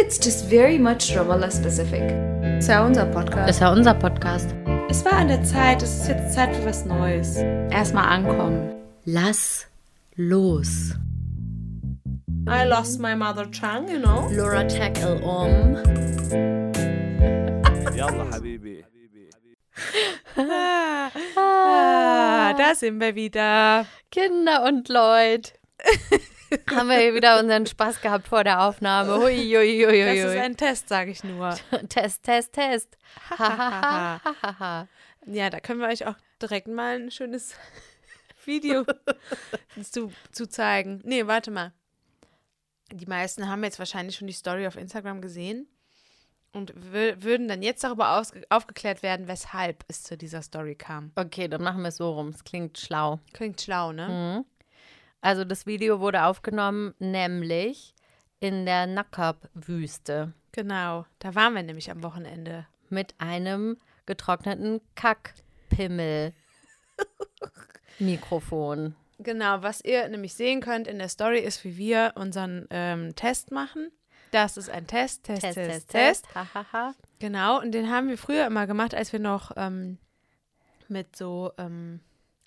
it's just very much Ramallah specific. Es war unser Podcast. Es war unser Podcast. Es war an der Zeit, es ist jetzt Zeit für was Neues. Erstmal ankommen. Lass los. I lost my mother tongue, you know. Laura tackle um. Yalla, Habibi. ah, ah, da sind wir wieder. Kinder und Leute. Haben wir hier wieder unseren Spaß gehabt vor der Aufnahme. Hui, hui, hui, Das ist ein Test, sage ich nur. Test, Test, Test. Ja, da können wir euch auch direkt mal ein schönes Video zu, zu zeigen. Nee, warte mal. Die meisten haben jetzt wahrscheinlich schon die Story auf Instagram gesehen und wür- würden dann jetzt darüber aufgeklärt werden, weshalb es zu dieser Story kam. Okay, dann machen wir es so rum. Es klingt schlau. Klingt schlau, ne? Mhm. Also das Video wurde aufgenommen, nämlich in der Nakab-Wüste Genau, da waren wir nämlich am Wochenende. mit einem getrockneten Kackpimmel-Mikrofon. Genau, was ihr nämlich sehen könnt in der Story ist, wie wir unseren ähm, Test machen. Das ist ein Test, Test, Test, Test. Test. Ha, ha, ha. Genau, und den haben wir früher immer gemacht, als wir noch ähm, mit so ähm,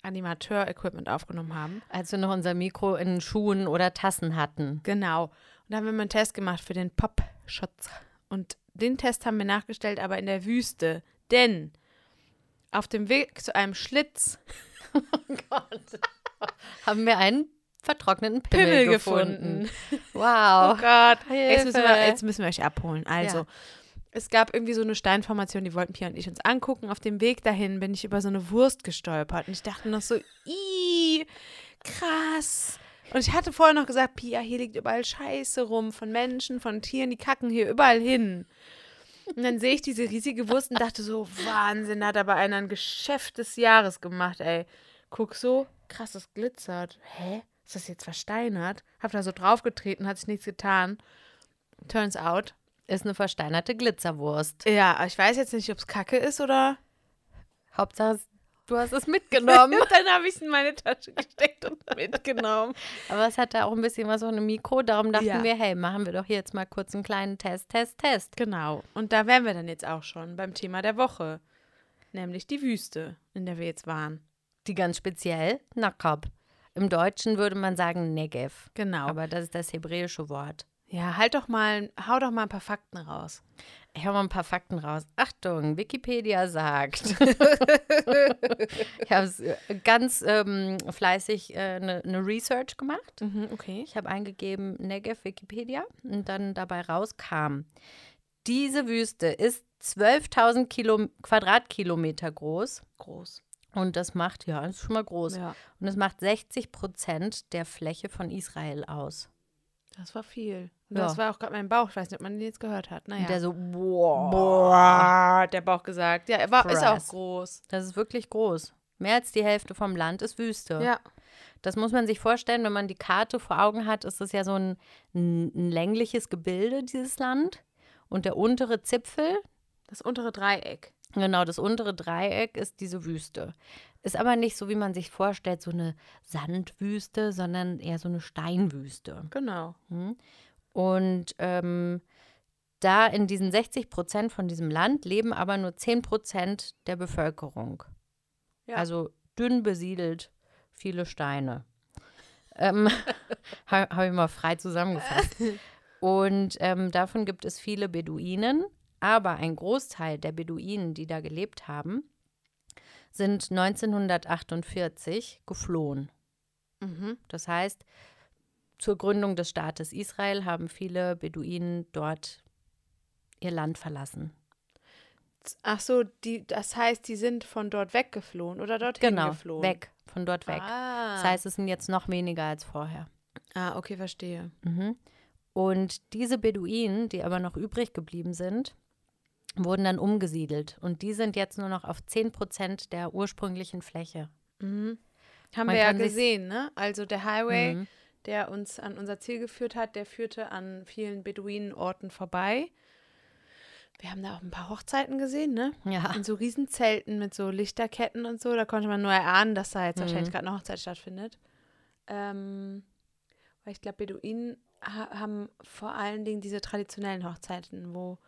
Animateur-Equipment aufgenommen haben. Als wir noch unser Mikro in Schuhen oder Tassen hatten. Genau. Und da haben wir mal einen Test gemacht für den Pop-Schutz. Und den Test haben wir nachgestellt, aber in der Wüste. Denn auf dem Weg zu einem Schlitz Haben wir einen vertrockneten Pimmel, Pimmel gefunden. gefunden. Wow. Oh Gott, jetzt müssen, wir, jetzt müssen wir euch abholen. Also, Ja. Es gab irgendwie so eine Steinformation, die wollten Pia und ich uns angucken. Auf dem Weg dahin bin ich über so eine Wurst gestolpert und ich dachte noch so, ih, krass. Und ich hatte vorher noch gesagt, Pia, hier liegt überall Scheiße rum von Menschen, von Tieren, die kacken hier überall hin. Und dann sehe ich diese riesige Wurst und dachte so, Wahnsinn, hat aber einer ein Geschäft des Jahres gemacht, ey. Guck so, krass, das glitzert. Hä? Ist das jetzt versteinert? Hab da so draufgetreten, hat sich nichts getan. Turns out. Ist eine versteinerte Glitzerwurst. Ja, ich weiß jetzt nicht, ob es Kacke ist oder. Hauptsache, du hast es mitgenommen. Dann habe ich es in meine Tasche gesteckt und mitgenommen. Aber es hatte auch ein bisschen was von einem Mikro. Darum dachten Ja. wir, hey, machen wir doch hier jetzt mal kurz einen kleinen Test, Test, Test. Genau. Und da wären wir dann jetzt auch schon beim Thema der Woche. Nämlich die Wüste, in der wir jetzt waren. Die ganz speziell Nakab. Im Deutschen würde man sagen Negev. Genau. Aber das ist das hebräische Wort. Ja, halt doch mal, hau doch mal ein paar Fakten raus. Ich hau mal ein paar Fakten raus. Achtung, Wikipedia sagt. ich habe ganz ähm, fleißig eine äh, ne Research gemacht. Mhm, okay. Ich habe eingegeben Negev Wikipedia und dann dabei rauskam, diese Wüste ist 12.000 Kilo, Quadratkilometer groß Groß. und das macht, ja, ist schon mal groß. Ja, Und es macht 60 Prozent der Fläche von Israel aus. Das war viel. Und Ja. Das war auch gerade mein Bauch. Ich weiß nicht, ob man den jetzt gehört hat. Naja. Und der so, wow, Boah, hat der Bauch gesagt. Ja, er war, ist auch groß. das ist wirklich groß. Mehr als die Hälfte vom Land ist Wüste. Ja. Das muss man sich vorstellen, wenn man die Karte vor Augen hat, ist es ja so ein, ein längliches Gebilde, dieses Land. Und der untere Zipfel, Das untere Dreieck. Genau, das untere Dreieck ist diese Wüste. Ist aber nicht so, wie man sich vorstellt, so eine Sandwüste, sondern eher so eine Steinwüste. Genau. Und ähm, da in diesen 60 Prozent von diesem Land leben aber nur 10 Prozent der Bevölkerung. Ja. Also dünn besiedelt, viele Steine. ähm, Habe hab ich mal frei zusammengefasst. Und ähm, davon gibt es viele Beduinen, aber ein Großteil der Beduinen, die da gelebt haben, sind 1948 geflohen. Mhm. Das heißt, zur Gründung des Staates Israel haben viele Beduinen dort ihr Land verlassen. Ach so, die, das heißt, die sind von dort weggeflohen oder dorthin Genau, geflohen? weg, von dort weg. Ah. Das heißt, es sind jetzt noch weniger als vorher. ah, okay, verstehe. Mhm. Und diese Beduinen, die aber noch übrig geblieben sind, wurden dann umgesiedelt. Und die sind jetzt nur noch auf 10 Prozent der ursprünglichen Fläche. Mhm. Haben Man wir ja gesehen, ne? Also der Highway, Mhm. der uns an unser Ziel geführt hat, der führte an vielen Beduinenorten vorbei. Wir haben da auch ein paar Hochzeiten gesehen, ne? Ja. In so Riesenzelten mit so Lichterketten und so. Da konnte man nur erahnen, dass da jetzt Mhm. wahrscheinlich gerade eine Hochzeit stattfindet. Ähm, weil ich glaube, Beduinen ha haben vor allen Dingen diese traditionellen Hochzeiten, wo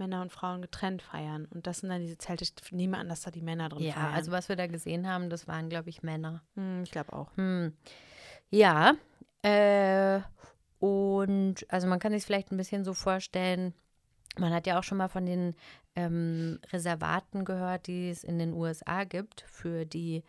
Männer und Frauen getrennt feiern. Und das sind dann diese Zelte. Ich nehme an, dass da die Männer drin Ja, feiern. also was wir da gesehen haben, das waren, glaube ich, Männer. Hm, ich glaube auch. Hm. Ja, äh, und also man kann sich vielleicht ein bisschen so vorstellen, man hat ja auch schon mal von den ähm, Reservaten gehört, die es in den USA gibt für die,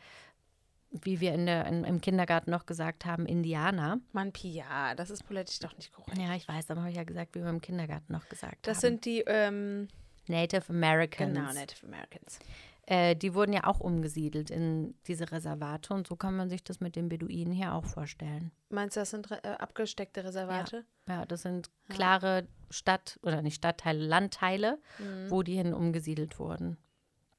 wie wir in der, in, im Kindergarten noch gesagt haben, Indianer. Mann, Pia, das ist politisch doch nicht korrekt. Ja, ich weiß, aber habe ich ja gesagt, wie wir im Kindergarten noch gesagt Das haben. sind die, ähm, Native Americans. genau, Native Americans. Äh, die wurden ja auch umgesiedelt in diese Reservate und so kann man sich das mit den Beduinen hier auch vorstellen. Meinst du, das sind äh, abgesteckte Reservate? Ja, das sind klare Stadt- oder nicht Stadtteile, Landteile, wo die hin umgesiedelt wurden.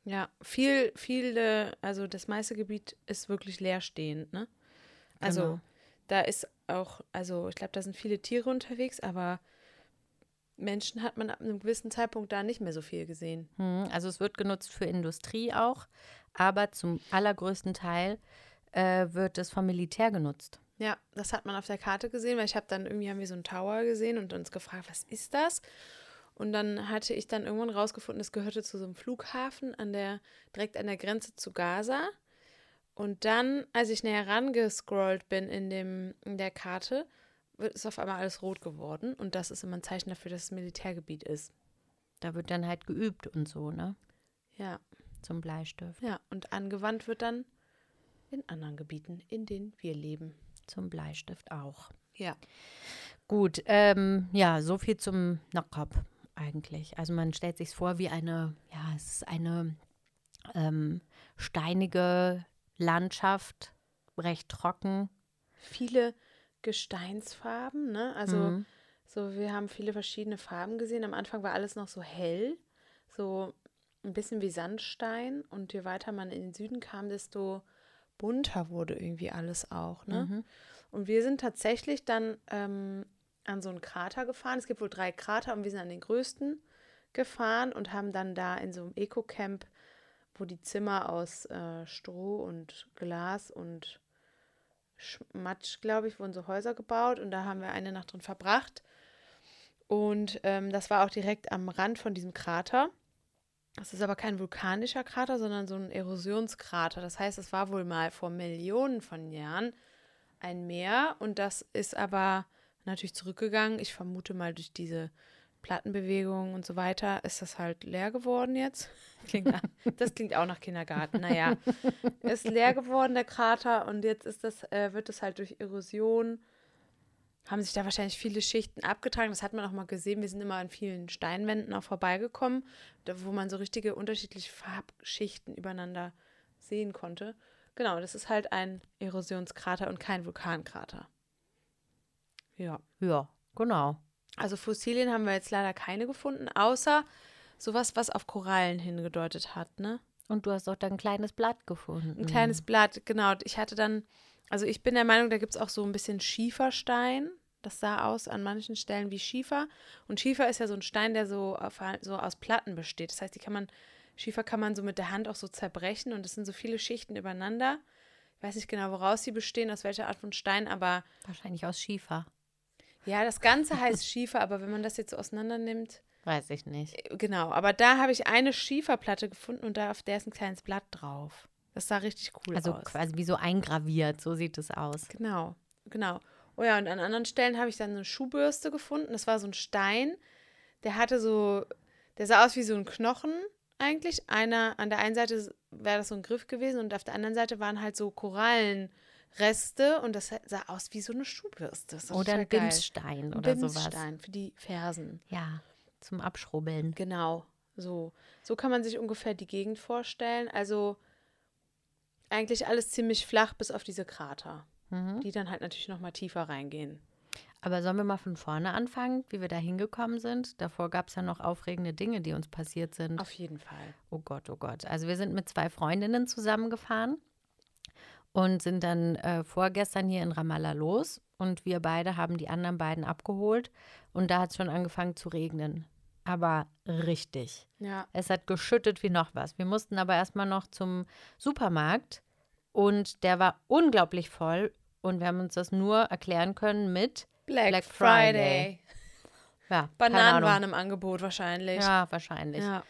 Ja, viel, viele, also das meiste Gebiet ist wirklich leerstehend, ne? Also Genau. da ist auch, also ich glaube, da sind viele Tiere unterwegs, aber Menschen hat man ab einem gewissen Zeitpunkt da nicht mehr so viel gesehen. Hm, Also es wird genutzt für Industrie auch, aber zum allergrößten Teil äh, wird es vom Militär genutzt. Ja, das hat man auf der Karte gesehen, weil ich habe dann irgendwie haben wir so einen Tower gesehen und uns gefragt, was ist das? Und dann hatte ich dann irgendwann rausgefunden, es gehörte zu so einem Flughafen an der, direkt an der Grenze zu Gaza. Und dann, als ich näher rangescrollt bin in, dem, in der Karte, wird es auf einmal alles rot geworden. Und das ist immer ein Zeichen dafür, dass es Militärgebiet ist. Da wird dann halt geübt und so, ne? Ja, Zum Bleistift. ja. Und angewandt wird dann in anderen Gebieten, in denen wir leben. Zum Bleistift auch. Ja. Gut, ähm, ja, so viel zum Nakab eigentlich. Also man stellt sich vor wie eine, ja, es ist eine ähm, steinige Landschaft, recht trocken. Viele Gesteinsfarben, ne? Also Mhm. so, wir haben viele verschiedene Farben gesehen. Am Anfang war alles noch so hell, so ein bisschen wie Sandstein. Und je weiter man in den Süden kam, desto bunter wurde irgendwie alles auch, ne? Mhm. Und wir sind tatsächlich dann ähm, an so einen Krater gefahren. Es gibt wohl drei Krater und wir sind an den größten gefahren und haben dann da in so einem Eco-Camp, wo die Zimmer aus äh, Stroh und Glas und Sch- Matsch, glaube ich, wurden so Häuser gebaut und da haben wir eine Nacht drin verbracht. Und ähm, das war auch direkt am Rand von diesem Krater. Das ist aber kein vulkanischer Krater, sondern so ein Erosionskrater. Das heißt, es war wohl mal vor Millionen von Jahren ein Meer und das ist aber natürlich zurückgegangen. Ich vermute mal durch diese Plattenbewegung und so weiter ist das halt leer geworden jetzt. Klingt, nach- das klingt auch nach Kindergarten. Naja, ist leer geworden der Krater und jetzt ist das, äh, wird es halt durch Erosion haben sich da wahrscheinlich viele Schichten abgetragen. Das hat man auch mal gesehen. Wir sind immer an vielen Steinwänden auch vorbeigekommen, wo man so richtige unterschiedliche Farbschichten übereinander sehen konnte. Genau, das ist halt ein Erosionskrater und kein Vulkankrater. Ja. Ja, genau. Also Fossilien haben wir jetzt leider keine gefunden, außer sowas, was auf Korallen hingedeutet hat, ne? Und du hast auch da ein kleines Blatt gefunden. Ein kleines Blatt, genau. Ich hatte dann, also ich bin der Meinung, da gibt es auch so ein bisschen Schieferstein. Das sah aus an manchen Stellen wie Schiefer. Und Schiefer ist ja so ein Stein, der so, auf, so aus Platten besteht. Das heißt, die kann man, Schiefer kann man so mit der Hand auch so zerbrechen und es sind so viele Schichten übereinander. Ich weiß nicht genau, woraus sie bestehen, aus welcher Art von Stein, aber Wahrscheinlich aus Schiefer. Ja, das Ganze heißt Schiefer, aber wenn man das jetzt so auseinander nimmt, Weiß ich nicht. genau. Aber da habe ich eine Schieferplatte gefunden und da auf der ist ein kleines Blatt drauf. Das sah richtig cool Also aus. quasi wie so eingraviert, so sieht es aus. Genau, genau. Oh ja, und an anderen Stellen habe ich dann eine Schuhbürste gefunden. Das war so ein Stein, der hatte so, der sah aus wie so ein Knochen eigentlich. Einer, an der einen Seite wäre das so ein Griff gewesen und auf der anderen Seite waren halt so Korallenreste und das sah aus wie so eine Schuhbürste. Oder ein. Bimsstein Ein oder sowas. Bimsstein für die Fersen. Ja, zum Abschrubbeln. Genau, so. So kann man sich ungefähr die Gegend vorstellen. Also eigentlich alles ziemlich flach, bis auf diese Krater, Mhm. die dann halt natürlich noch mal tiefer reingehen. Aber sollen wir mal von vorne anfangen, wie wir da hingekommen sind? Davor gab es ja noch aufregende Dinge, die uns passiert sind. Auf jeden Fall. Oh Gott, oh Gott. Also wir sind mit zwei Freundinnen zusammengefahren und sind dann äh, vorgestern hier in Ramallah los. Und wir beide haben die anderen beiden abgeholt. Und da hat es schon angefangen zu regnen. Aber richtig. Ja. Es hat geschüttet wie noch was. Wir mussten aber erstmal noch zum Supermarkt und der war unglaublich voll und wir haben uns das nur erklären können mit Black, Black Friday. Friday. Ja, Bananen waren im Angebot wahrscheinlich. Ja, wahrscheinlich. Ja.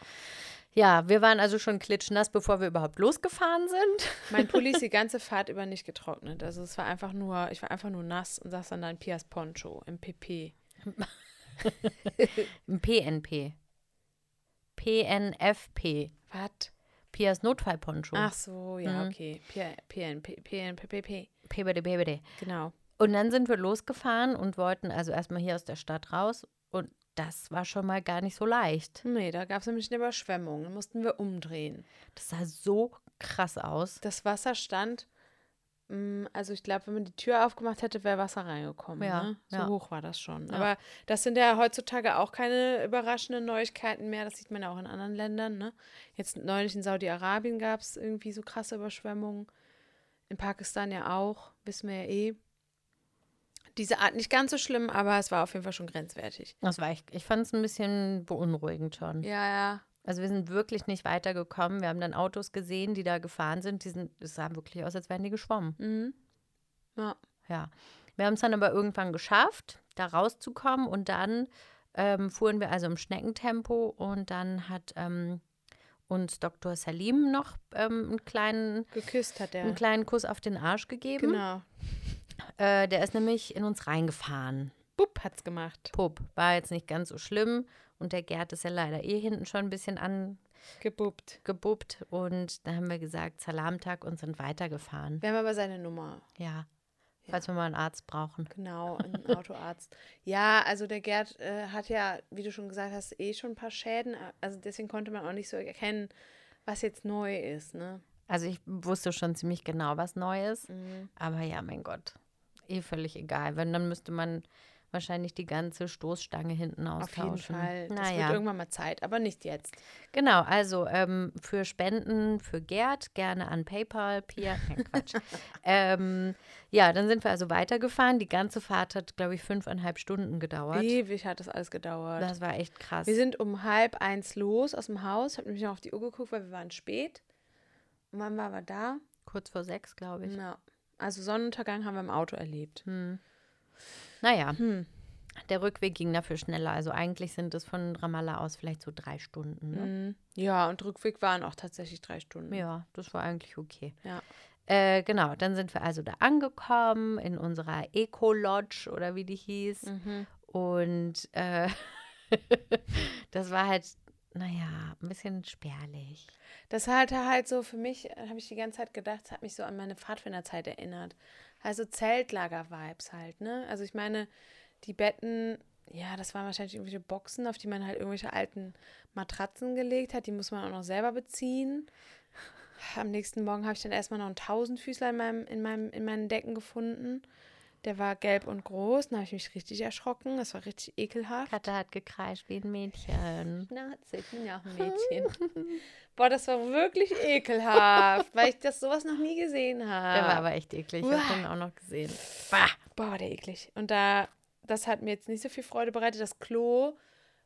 Ja. wir waren also schon klitschnass, bevor wir überhaupt losgefahren sind. Mein Pulli ist die ganze Fahrt über nicht getrocknet. Also es war einfach nur, ich war einfach nur nass und saß dann da in Pias Poncho im PP. Im PNP. PNFP. Was? Pias Notfallponcho. Ach so, ja, Mhm. okay. PNP, PNPP. PBD, PBD. Genau. Und dann sind wir losgefahren und wollten also erstmal hier aus der Stadt raus. Und das war schon mal gar nicht so leicht. Nee, da gab es nämlich eine Überschwemmung. Da mussten wir umdrehen. Das sah so krass aus. Das Wasser stand, mm, also ich glaube, wenn man die Tür aufgemacht hätte, wäre Wasser reingekommen. Ja, ne? So ja. hoch war das schon. Ja. Aber das sind ja heutzutage auch keine überraschenden Neuigkeiten mehr. Das sieht man ja auch in anderen Ländern. Ne? Jetzt neulich in Saudi-Arabien gab es irgendwie so krasse Überschwemmungen. In Pakistan ja auch, wissen wir ja eh. Diese Art nicht ganz so schlimm, aber es war auf jeden Fall schon grenzwertig. Das war echt, ich fand es ein bisschen beunruhigend schon. Ja, ja. Also wir sind wirklich nicht weitergekommen. Wir haben dann Autos gesehen, die da gefahren sind. Die sind, es sah wirklich aus, als wären die geschwommen. Mhm. Ja. Ja. Wir haben es dann aber irgendwann geschafft, da rauszukommen und dann ähm, fuhren wir also im Schneckentempo und dann hat ähm, uns Dr. Salim noch ähm, einen, kleinen, Geküsst hat er. einen kleinen Kuss auf den Arsch gegeben. Genau. Äh, der ist nämlich in uns reingefahren. Bupp hat's gemacht. Pup, war jetzt nicht ganz so schlimm und der Gerd ist ja leider eh hinten schon ein bisschen Gebuppt. angebuppt und da haben wir gesagt, Salamtag und sind weitergefahren. Wir haben aber seine Nummer. Ja, falls wir mal einen Arzt brauchen. Genau, ein Autoarzt. ja, also der Gerd äh, hat ja, wie du schon gesagt hast, eh schon ein paar Schäden. Also deswegen konnte man auch nicht so erkennen, was jetzt neu ist, ne? Also ich wusste schon ziemlich genau, was neu ist. Mhm. Aber ja, mein Gott, eh völlig egal. Wenn, dann müsste man wahrscheinlich die ganze Stoßstange hinten Auf austauschen. jeden Fall. Das wird Naja, irgendwann mal Zeit, aber nicht jetzt. genau. Also ähm, für Spenden für Gerd gerne an PayPal, Pia. Nein, Quatsch. ähm, ja, dann sind wir also weitergefahren. Die ganze Fahrt hat, glaube ich, fünfeinhalb Stunden gedauert. Ewig hat das alles gedauert. Das war echt krass. wir sind um halb eins los aus dem Haus. Ich habe nämlich noch auf die Uhr geguckt, weil wir waren spät. Und wann waren wir da? Kurz vor sechs, glaube ich. Ja. Also Sonnenuntergang haben wir im Auto erlebt. Hm. Naja, Hm. der Rückweg ging dafür schneller. Also eigentlich sind es von Ramallah aus vielleicht so drei Stunden. Ne? Mhm. Ja, und Rückweg waren auch tatsächlich drei Stunden. Ja, das war eigentlich okay. Ja. Äh, genau, dann sind wir also da angekommen in unserer Eco-Lodge oder wie die hieß. Mhm. Und äh, das war halt, naja, ein bisschen spärlich. Das hatte halt so für mich, habe ich die ganze Zeit gedacht, hat mich so an meine Pfadfinderzeit erinnert. Also Zeltlager-Vibes halt, ne? Also ich meine, die Betten, ja, das waren wahrscheinlich irgendwelche Boxen, auf die man halt irgendwelche alten Matratzen gelegt hat. Die muss man auch noch selber beziehen. Am nächsten Morgen habe ich dann erstmal noch einen Tausendfüßler in, meinem, in, meinem, in meinen Decken gefunden. Der war gelb und groß. Dann habe ich mich richtig erschrocken. Das war richtig ekelhaft. Katha hat gekreischt wie ein Mädchen. Schnauze, ich bin ja auch ein Mädchen. Boah, das war wirklich ekelhaft, weil ich das sowas noch nie gesehen habe. Der war aber echt eklig. Ich habe den auch noch gesehen. Bah. Boah, der eklig. Und da, das hat mir jetzt nicht so viel Freude bereitet. Das Klo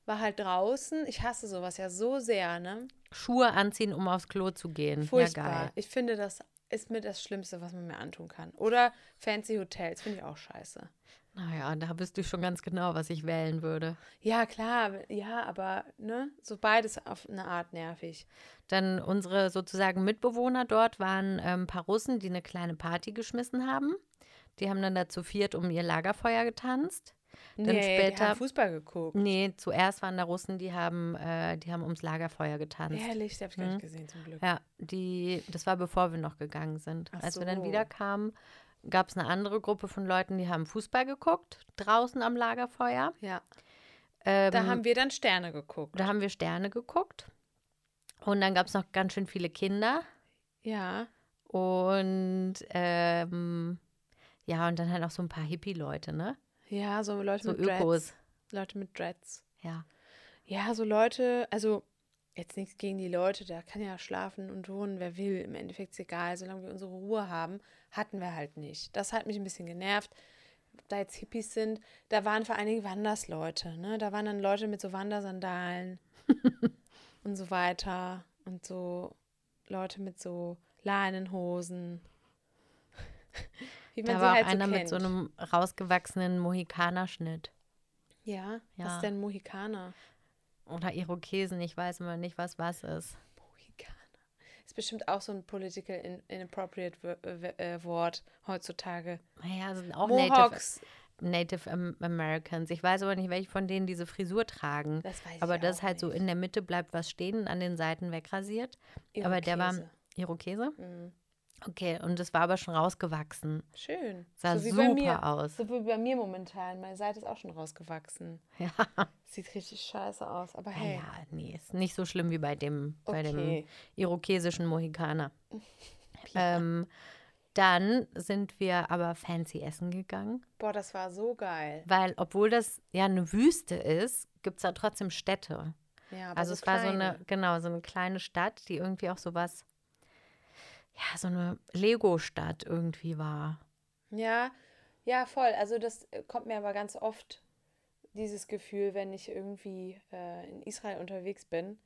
war halt draußen. Ich hasse sowas ja so sehr, ne? Schuhe anziehen, um aufs Klo zu gehen. Ja, Furchtbar. geil. ich finde, das ist mir das Schlimmste, was man mir antun kann. Oder fancy Hotels, finde ich auch scheiße. Naja, da wüsste ich schon ganz genau, was ich wählen würde. Ja, klar, ja, aber ne, so beides auf eine Art nervig. Dann unsere sozusagen Mitbewohner dort waren ähm, ein paar Russen, die eine kleine Party geschmissen haben. Die haben dann da zu viert um ihr Lagerfeuer getanzt. Dann nee, die später- haben Fußball geguckt. Nee, zuerst waren da Russen, die haben, äh, die haben ums Lagerfeuer getanzt. Ehrlich, das habe ich gar Mhm. nicht gesehen, zum Glück. Ja, die, das war bevor wir noch gegangen sind. Ach Als wir dann so. wieder kamen, gab es eine andere Gruppe von Leuten, die haben Fußball geguckt, draußen am Lagerfeuer. Ja. Ähm, Da haben wir dann Sterne geguckt. da haben wir Sterne geguckt. Und dann gab es noch ganz schön viele Kinder. Ja. Und ähm, ja, und dann halt auch so ein paar Hippie-Leute, ne? Ja, so Leute So mit Dreads. Ökos. Leute mit Dreads. Ja. Ja, so Leute, also jetzt nichts gegen die Leute, da kann ja schlafen und wohnen, wer will. Im Endeffekt ist egal, solange wir unsere Ruhe haben, hatten wir halt nicht. Das hat mich ein bisschen genervt. Da jetzt Hippies sind, da waren vor allen Dingen Wandersleute, ne? Da waren dann Leute mit so Wandersandalen und so weiter und so Leute mit so Leinenhosen. Wie man Da war halt auch einer so mit kennt. so einem rausgewachsenen Mohikanerschnitt. Ja, was Ja. ist denn Mohikaner? Oder Irokesen, ich weiß immer nicht, was was ist. Mohikaner. Ist bestimmt auch so ein political in, inappropriate äh, Wort heutzutage. Naja, sind auch Native, Mohawks. Native Am Americans. Ich weiß aber nicht, welche von denen diese Frisur tragen. Das weiß aber ich das auch halt so nicht. in der Mitte bleibt was stehen und an den Seiten wegrasiert. Aber der war Irokese. Irokese? Mhm. Okay, und das war aber schon rausgewachsen. Schön. Sah so wie bei super mir. aus. So wie bei mir momentan. Meine Seite ist auch schon rausgewachsen. Ja. Sieht richtig scheiße aus. Aber hey. Naja, nee, ist nicht so schlimm wie bei dem, bei dem Okay. irokesischen Mohikaner. ähm, dann sind wir aber fancy essen gegangen, Boah, das war so geil. weil obwohl das ja eine Wüste ist, gibt es da trotzdem Städte. Ja, aber Also so es war so kleine. eine, genau, so eine kleine Stadt, die irgendwie auch so was, ja, so eine Lego-Stadt irgendwie war. Ja, ja, voll. Also das äh, kommt mir aber ganz oft, dieses Gefühl, wenn ich irgendwie äh, in Israel unterwegs bin,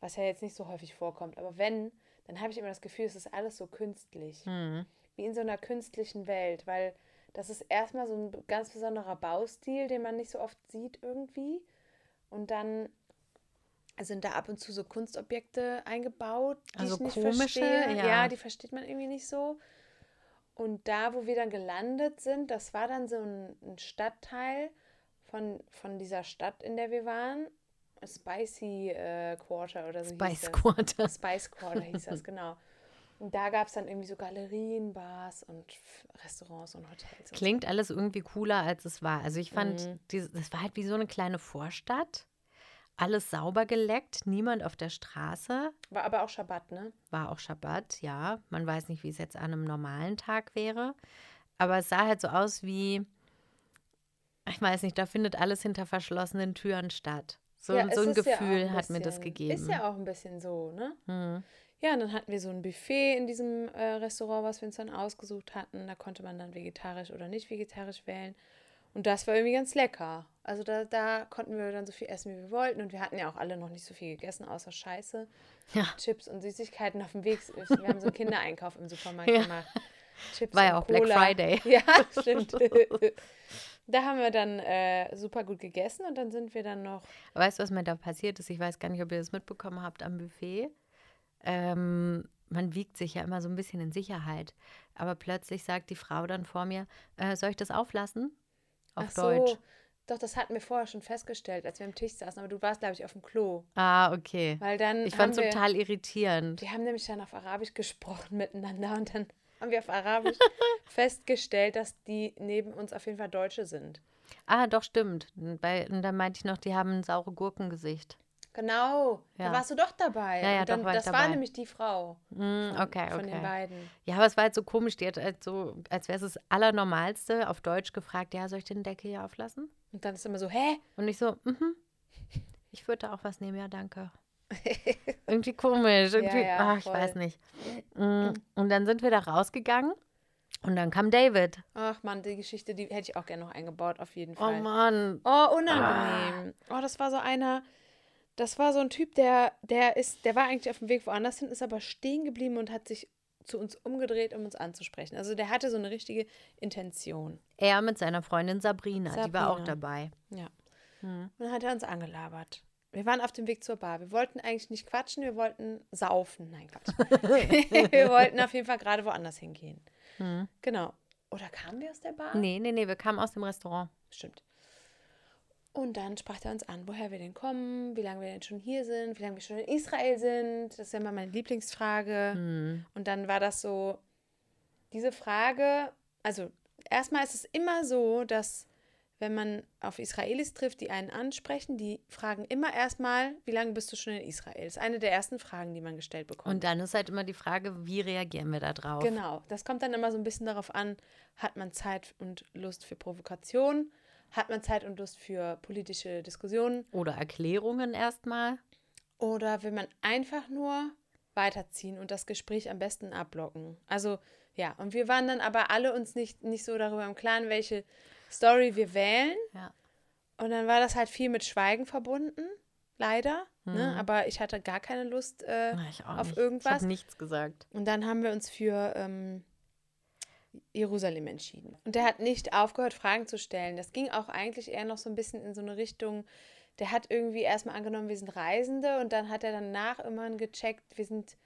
was ja jetzt nicht so häufig vorkommt. Aber wenn, dann habe ich immer das Gefühl, es ist alles so künstlich. Hm. Wie in so einer künstlichen Welt, weil das ist erstmal so ein ganz besonderer Baustil, den man nicht so oft sieht irgendwie. Und dann sind da ab und zu so Kunstobjekte eingebaut, die Also ich nicht komische, verstehe. ja. ja, die versteht man irgendwie nicht so. Und da, wo wir dann gelandet sind, das war dann so ein, ein Stadtteil von, von dieser Stadt, in der wir waren. Spicy äh, Quarter oder so Spice. Quarter. Spice Quarter hieß das, genau. Und da gab es dann irgendwie so Galerien, Bars und Restaurants und Hotels. Und Klingt alles irgendwie cooler, als es war. Also ich fand, Mhm. dieses, das war halt wie so eine kleine Vorstadt. Alles sauber geleckt, niemand auf der Straße. War aber auch Schabbat, ne? War auch Schabbat, ja. Man weiß nicht, wie es jetzt an einem normalen Tag wäre. Aber es sah halt so aus wie, ich weiß nicht, da findet alles hinter verschlossenen Türen statt. So, Ja, so ein ist ja Gefühl ein hat mir das gegeben. Ist ja auch ein bisschen so, ne? Hm. Ja, und dann hatten wir so ein Buffet in diesem äh, Restaurant, was wir uns dann ausgesucht hatten. Da konnte man dann vegetarisch oder nicht vegetarisch wählen. Und das war irgendwie ganz lecker. Also da, da konnten wir dann so viel essen, wie wir wollten. Und wir hatten ja auch alle noch nicht so viel gegessen, außer Scheiße. Ja. Chips und Süßigkeiten auf dem Weg. Wir haben so einen Kindereinkauf im Supermarkt Ja. gemacht. Chips War ja auch Black Cola. Friday. Ja, stimmt. da haben wir dann äh, super gut gegessen und dann sind wir dann noch Weißt du, was mir da passiert ist? Ich weiß gar nicht, ob ihr das mitbekommen habt am Buffet. Ähm, man wiegt sich ja immer so ein bisschen in Sicherheit. Aber plötzlich sagt die Frau dann vor mir, äh, soll ich das auflassen? Auf Ach so, Deutsch. Doch, das hatten wir vorher schon festgestellt, als wir am Tisch saßen. Aber du warst, glaube ich, auf dem Klo. Ah, okay. Weil dann Ich fand es total irritierend. Die haben nämlich dann auf Arabisch gesprochen miteinander und dann haben wir auf Arabisch festgestellt, dass die neben uns auf jeden Fall Deutsche sind. Ah, doch, stimmt. Bei, und dann meinte ich noch, die haben ein saure Gurkengesicht. Genau, Ja. da warst du doch dabei. Ja, ja, dann, doch war das war dabei. nämlich die Frau Mm, okay, von den okay. beiden. Ja, aber es war halt so komisch. Die hat halt so, als wäre es das Allernormalste, auf Deutsch gefragt, ja, soll ich den Deckel hier auflassen? Und dann ist immer so, hä? Und ich so, mhm. Ich würde da auch was nehmen, ja, danke. Irgendwie komisch. Irgendwie, ja, ach, ich weiß nicht. Mm, Und dann sind wir da rausgegangen und dann kam David. Ach man, die Geschichte, die hätte ich auch gerne noch eingebaut, auf jeden Oh Fall. Mann. Oh, unangenehm. Oh, das war so einer, das war so ein Typ, der, der ist, der war eigentlich auf dem Weg woanders hin, ist aber stehen geblieben und hat sich zu uns umgedreht, um uns anzusprechen. Also der hatte so eine richtige Intention. Er mit seiner Freundin Sabrina, die war auch Sabrina. dabei. Ja. Hm. Und dann hat er uns angelabert. Wir waren auf dem Weg zur Bar. Wir wollten eigentlich nicht quatschen, wir wollten saufen. Nein, Quatsch. wir wollten auf jeden Fall gerade woanders hingehen. Hm. Genau. Oder kamen wir aus der Bar? Nee, nee, nee, wir kamen aus dem Restaurant. Stimmt. Und dann sprach er uns an, woher wir denn kommen, wie lange wir denn schon hier sind, wie lange wir schon in Israel sind. Das ist ja immer meine Lieblingsfrage. Hm. Und dann war das so, diese Frage, also erstmal ist es immer so, dass wenn man auf Israelis trifft, die einen ansprechen, die fragen immer erstmal, wie lange bist du schon in Israel? Das ist eine der ersten Fragen, die man gestellt bekommt. Und dann ist halt immer die Frage, wie reagieren wir da drauf? Genau, das kommt dann immer so ein bisschen darauf an, hat man Zeit und Lust für Provokation, hat man Zeit und Lust für politische Diskussionen Oder Erklärungen erstmal. oder will man einfach nur weiterziehen und das Gespräch am besten abblocken. Also ja, und wir waren dann aber alle uns nicht, nicht so darüber im Klaren, welche Story wir wählen. Ja. Und dann war das halt viel mit Schweigen verbunden, leider. Ne? Mhm. Aber ich hatte gar keine Lust äh, Na, ich auf nicht. Ich irgendwas. habe nichts gesagt. Und dann haben wir uns für, ähm, Jerusalem entschieden. Und der hat nicht aufgehört, Fragen zu stellen. Das ging auch eigentlich eher noch so ein bisschen in so eine Richtung, der hat irgendwie erstmal angenommen, wir sind Reisende und dann hat er danach immer gecheckt, wir sind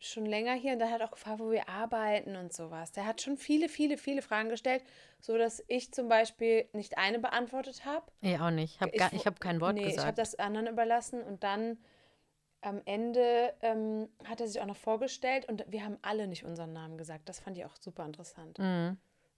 schon länger hier und dann hat er auch gefragt, wo wir arbeiten und sowas. Der hat schon viele, viele, viele Fragen gestellt, so dass ich zum Beispiel nicht eine beantwortet habe. Ich auch nicht. Ich habe gar- ich hab kein Wort nee, ich habe gesagt. das anderen überlassen und dann am Ende ähm, hat er sich auch noch vorgestellt und wir haben alle nicht unseren Namen gesagt. Das fand ich auch super interessant. Mhm.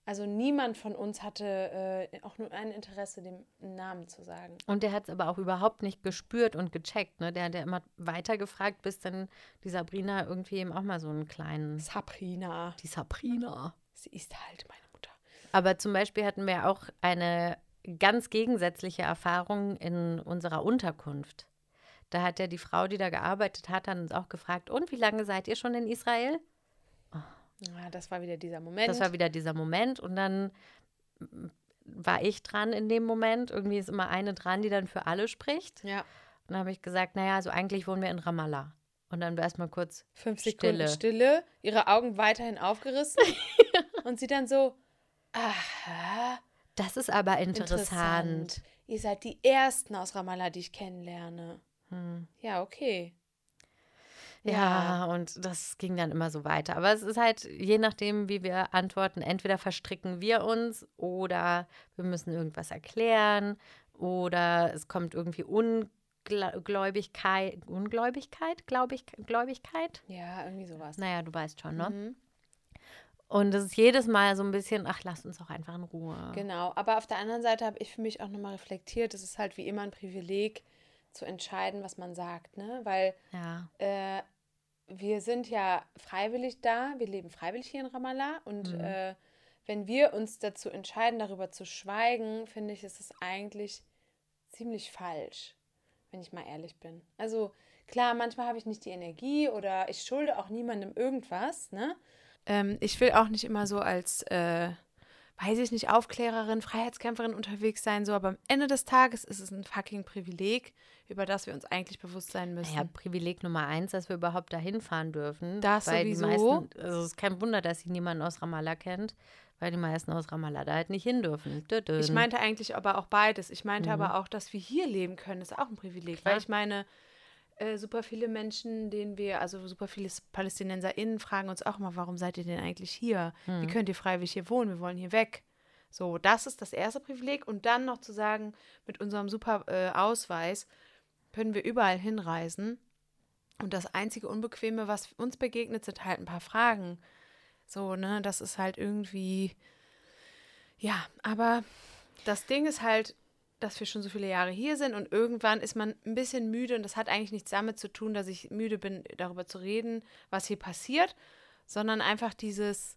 Also niemand von uns hatte äh, auch nur ein Interesse, dem Namen zu sagen. Und der hat es aber auch überhaupt nicht gespürt und gecheckt. Ne? Der hat ja immer weiter gefragt, bis dann die Sabrina irgendwie eben auch mal so einen kleinen. Sabrina. Die Sabrina. Sie ist halt meine Mutter. Aber zum Beispiel hatten wir auch eine ganz gegensätzliche Erfahrung in unserer Unterkunft. Da hat ja die Frau, die da gearbeitet hat, dann uns auch gefragt, und wie lange seid ihr schon in Israel? Ja, das war wieder dieser Moment. Das war wieder dieser Moment und dann mm, war ich dran in dem Moment. Irgendwie ist immer eine dran, die dann für alle spricht. ja, Und dann habe ich gesagt, naja, also eigentlich wohnen wir in Ramallah. Und dann war erstmal kurz, fünf Sekunden Stille. Stille, ihre Augen weiterhin aufgerissen und sie dann so, aha, das ist aber interessant. interessant. Ihr seid die Ersten aus Ramallah, die ich kennenlerne. Hm. Ja, okay. Ja, und das ging dann immer so weiter. Aber es ist halt, je nachdem, wie wir antworten, entweder verstricken wir uns oder wir müssen irgendwas erklären oder es kommt irgendwie Ungläubigkeit, Ungläubigkeit, glaube ich, Gläubigkeit. Ja, irgendwie sowas. Naja, du weißt schon, ne? Mhm. Und es ist jedes Mal so ein bisschen, ach, lasst uns doch einfach in Ruhe. Genau, aber auf der anderen Seite habe ich für mich auch nochmal reflektiert, es ist halt wie immer ein Privileg zu entscheiden, was man sagt, ne? Weil Ja, äh, wir sind ja freiwillig da, wir leben freiwillig hier in Ramallah und Mhm. äh, wenn wir uns dazu entscheiden, darüber zu schweigen, finde ich, ist es eigentlich ziemlich falsch, wenn ich mal ehrlich bin. Also klar, manchmal habe ich nicht die Energie oder ich schulde auch niemandem irgendwas, ne? Ähm, ich will auch nicht immer so als, äh, weiß ich nicht, Aufklärerin, Freiheitskämpferin unterwegs sein, so, aber am Ende des Tages ist es ein fucking Privileg, über das wir uns eigentlich bewusst sein müssen. naja, Privileg Nummer eins, dass wir überhaupt dahin fahren dürfen. Das weil sowieso. Die meisten, also es ist kein Wunder, dass sie niemanden aus Ramallah kennt, weil die meisten aus Ramallah da halt nicht hin dürfen. Dö-dö. Ich meinte eigentlich aber auch beides. Ich meinte aber auch, dass wir hier leben können, ist auch ein Privileg. Klar. Weil ich meine, äh, super viele Menschen, denen wir, also super viele PalästinenserInnen fragen uns auch immer, warum seid ihr denn eigentlich hier? Wie könnt ihr freiwillig hier wohnen? Wir wollen hier weg. So, das ist das erste Privileg. Und dann noch zu sagen, mit unserem super äh, Ausweis können wir überall hinreisen. Und das einzige Unbequeme, was uns begegnet, sind halt ein paar Fragen. So, ne, das ist halt irgendwie, ja, aber das Ding ist halt, dass wir schon so viele Jahre hier sind und irgendwann ist man ein bisschen müde und das hat eigentlich nichts damit zu tun, dass ich müde bin, darüber zu reden, was hier passiert, sondern einfach dieses,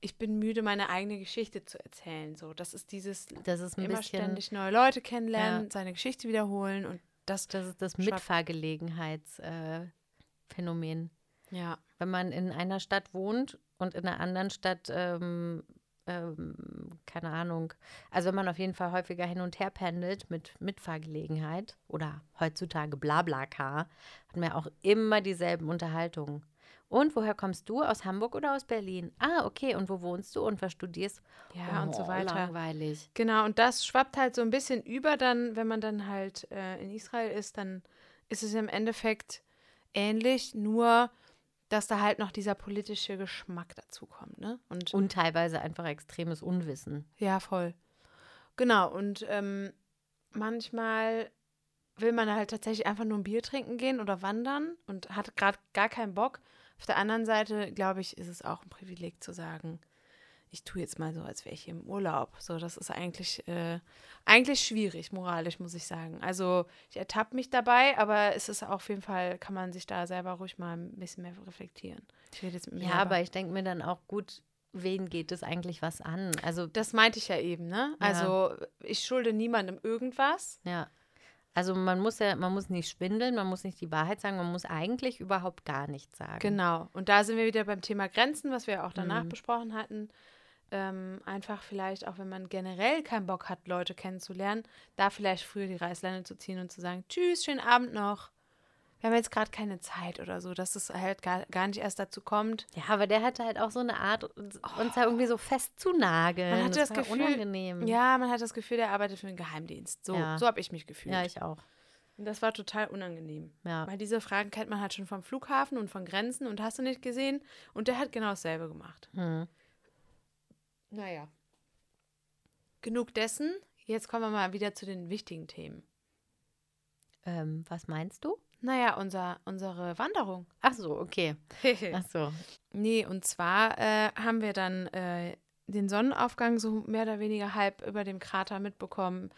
ich bin müde, meine eigene Geschichte zu erzählen. So, das ist dieses das ist immer bisschen, ständig neue Leute kennenlernen, Ja. seine Geschichte wiederholen und das, das ist das. Mitfahrgelegenheitsphänomen. Äh, ja. Wenn man in einer Stadt wohnt und in einer anderen Stadt, ähm, ähm, keine Ahnung, also wenn man auf jeden Fall häufiger hin und her pendelt mit Mitfahrgelegenheit oder heutzutage Blablacar, hat man ja auch immer dieselben Unterhaltungen. Und woher kommst du? Aus Hamburg oder aus Berlin? Ah, okay. Und wo wohnst du und was studierst? Ja, und so Oh, weiter. Langweilig. Genau, und das schwappt halt so ein bisschen über dann, wenn man dann halt äh, in Israel ist, dann ist es im Endeffekt ähnlich, nur dass da halt noch dieser politische Geschmack dazu kommt, ne? Und, Und teilweise einfach extremes Unwissen. ja, voll. Genau, und ähm, manchmal will man halt tatsächlich einfach nur ein Bier trinken gehen oder wandern und hat gerade gar keinen Bock. Auf der anderen Seite, glaube ich, ist es auch ein Privileg zu sagen, ich tue jetzt mal so, als wäre ich im Urlaub. So, das ist eigentlich, äh, eigentlich schwierig, moralisch, muss ich sagen. Also ich ertappe mich dabei, aber es ist auf jeden Fall, kann man sich da selber ruhig mal ein bisschen mehr reflektieren. Ja, aber ich denke mir dann auch gut, wen geht es eigentlich was an? Also das meinte ich ja eben, ne? Ja. Also ich schulde niemandem irgendwas. Ja. Also man muss ja, man muss nicht schwindeln, man muss nicht die Wahrheit sagen, man muss eigentlich überhaupt gar nichts sagen. Genau. Und da sind wir wieder beim Thema Grenzen, was wir auch danach Mhm. besprochen hatten. Ähm, einfach vielleicht, auch wenn man generell keinen Bock hat, Leute kennenzulernen, da vielleicht früher die Reißleine zu ziehen und zu sagen, tschüss, schönen Abend noch. wir haben jetzt gerade keine Zeit oder so, dass es halt gar, gar nicht erst dazu kommt. Ja, aber der hatte halt auch so eine Art, uns, uns da irgendwie so festzunageln. Man hatte das, war Gefühl, unangenehm. ja, man hat das Gefühl, der arbeitet für den Geheimdienst. So, Ja. so habe ich mich gefühlt. ja, ich auch. Und das war total unangenehm. Ja. Weil diese Fragen kennt man halt schon vom Flughafen und von Grenzen und hast du nicht gesehen. Und der hat genau dasselbe gemacht. Hm. Naja. Genug dessen. Jetzt kommen wir mal wieder zu den wichtigen Themen. Ähm, was meinst du? Naja, unser, unsere Wanderung. Ach so, okay. Ach so. nee, und zwar äh, haben wir dann äh, den Sonnenaufgang so mehr oder weniger halb über dem Krater mitbekommen.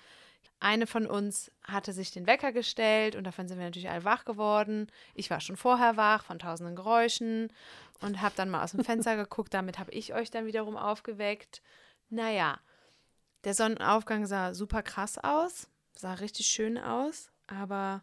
Eine von uns hatte sich den Wecker gestellt und davon sind wir natürlich alle wach geworden. Ich war schon vorher wach von tausenden Geräuschen und habe dann mal aus dem Fenster geguckt. Damit habe ich euch dann wiederum aufgeweckt. Naja, der Sonnenaufgang sah super krass aus, sah richtig schön aus, aber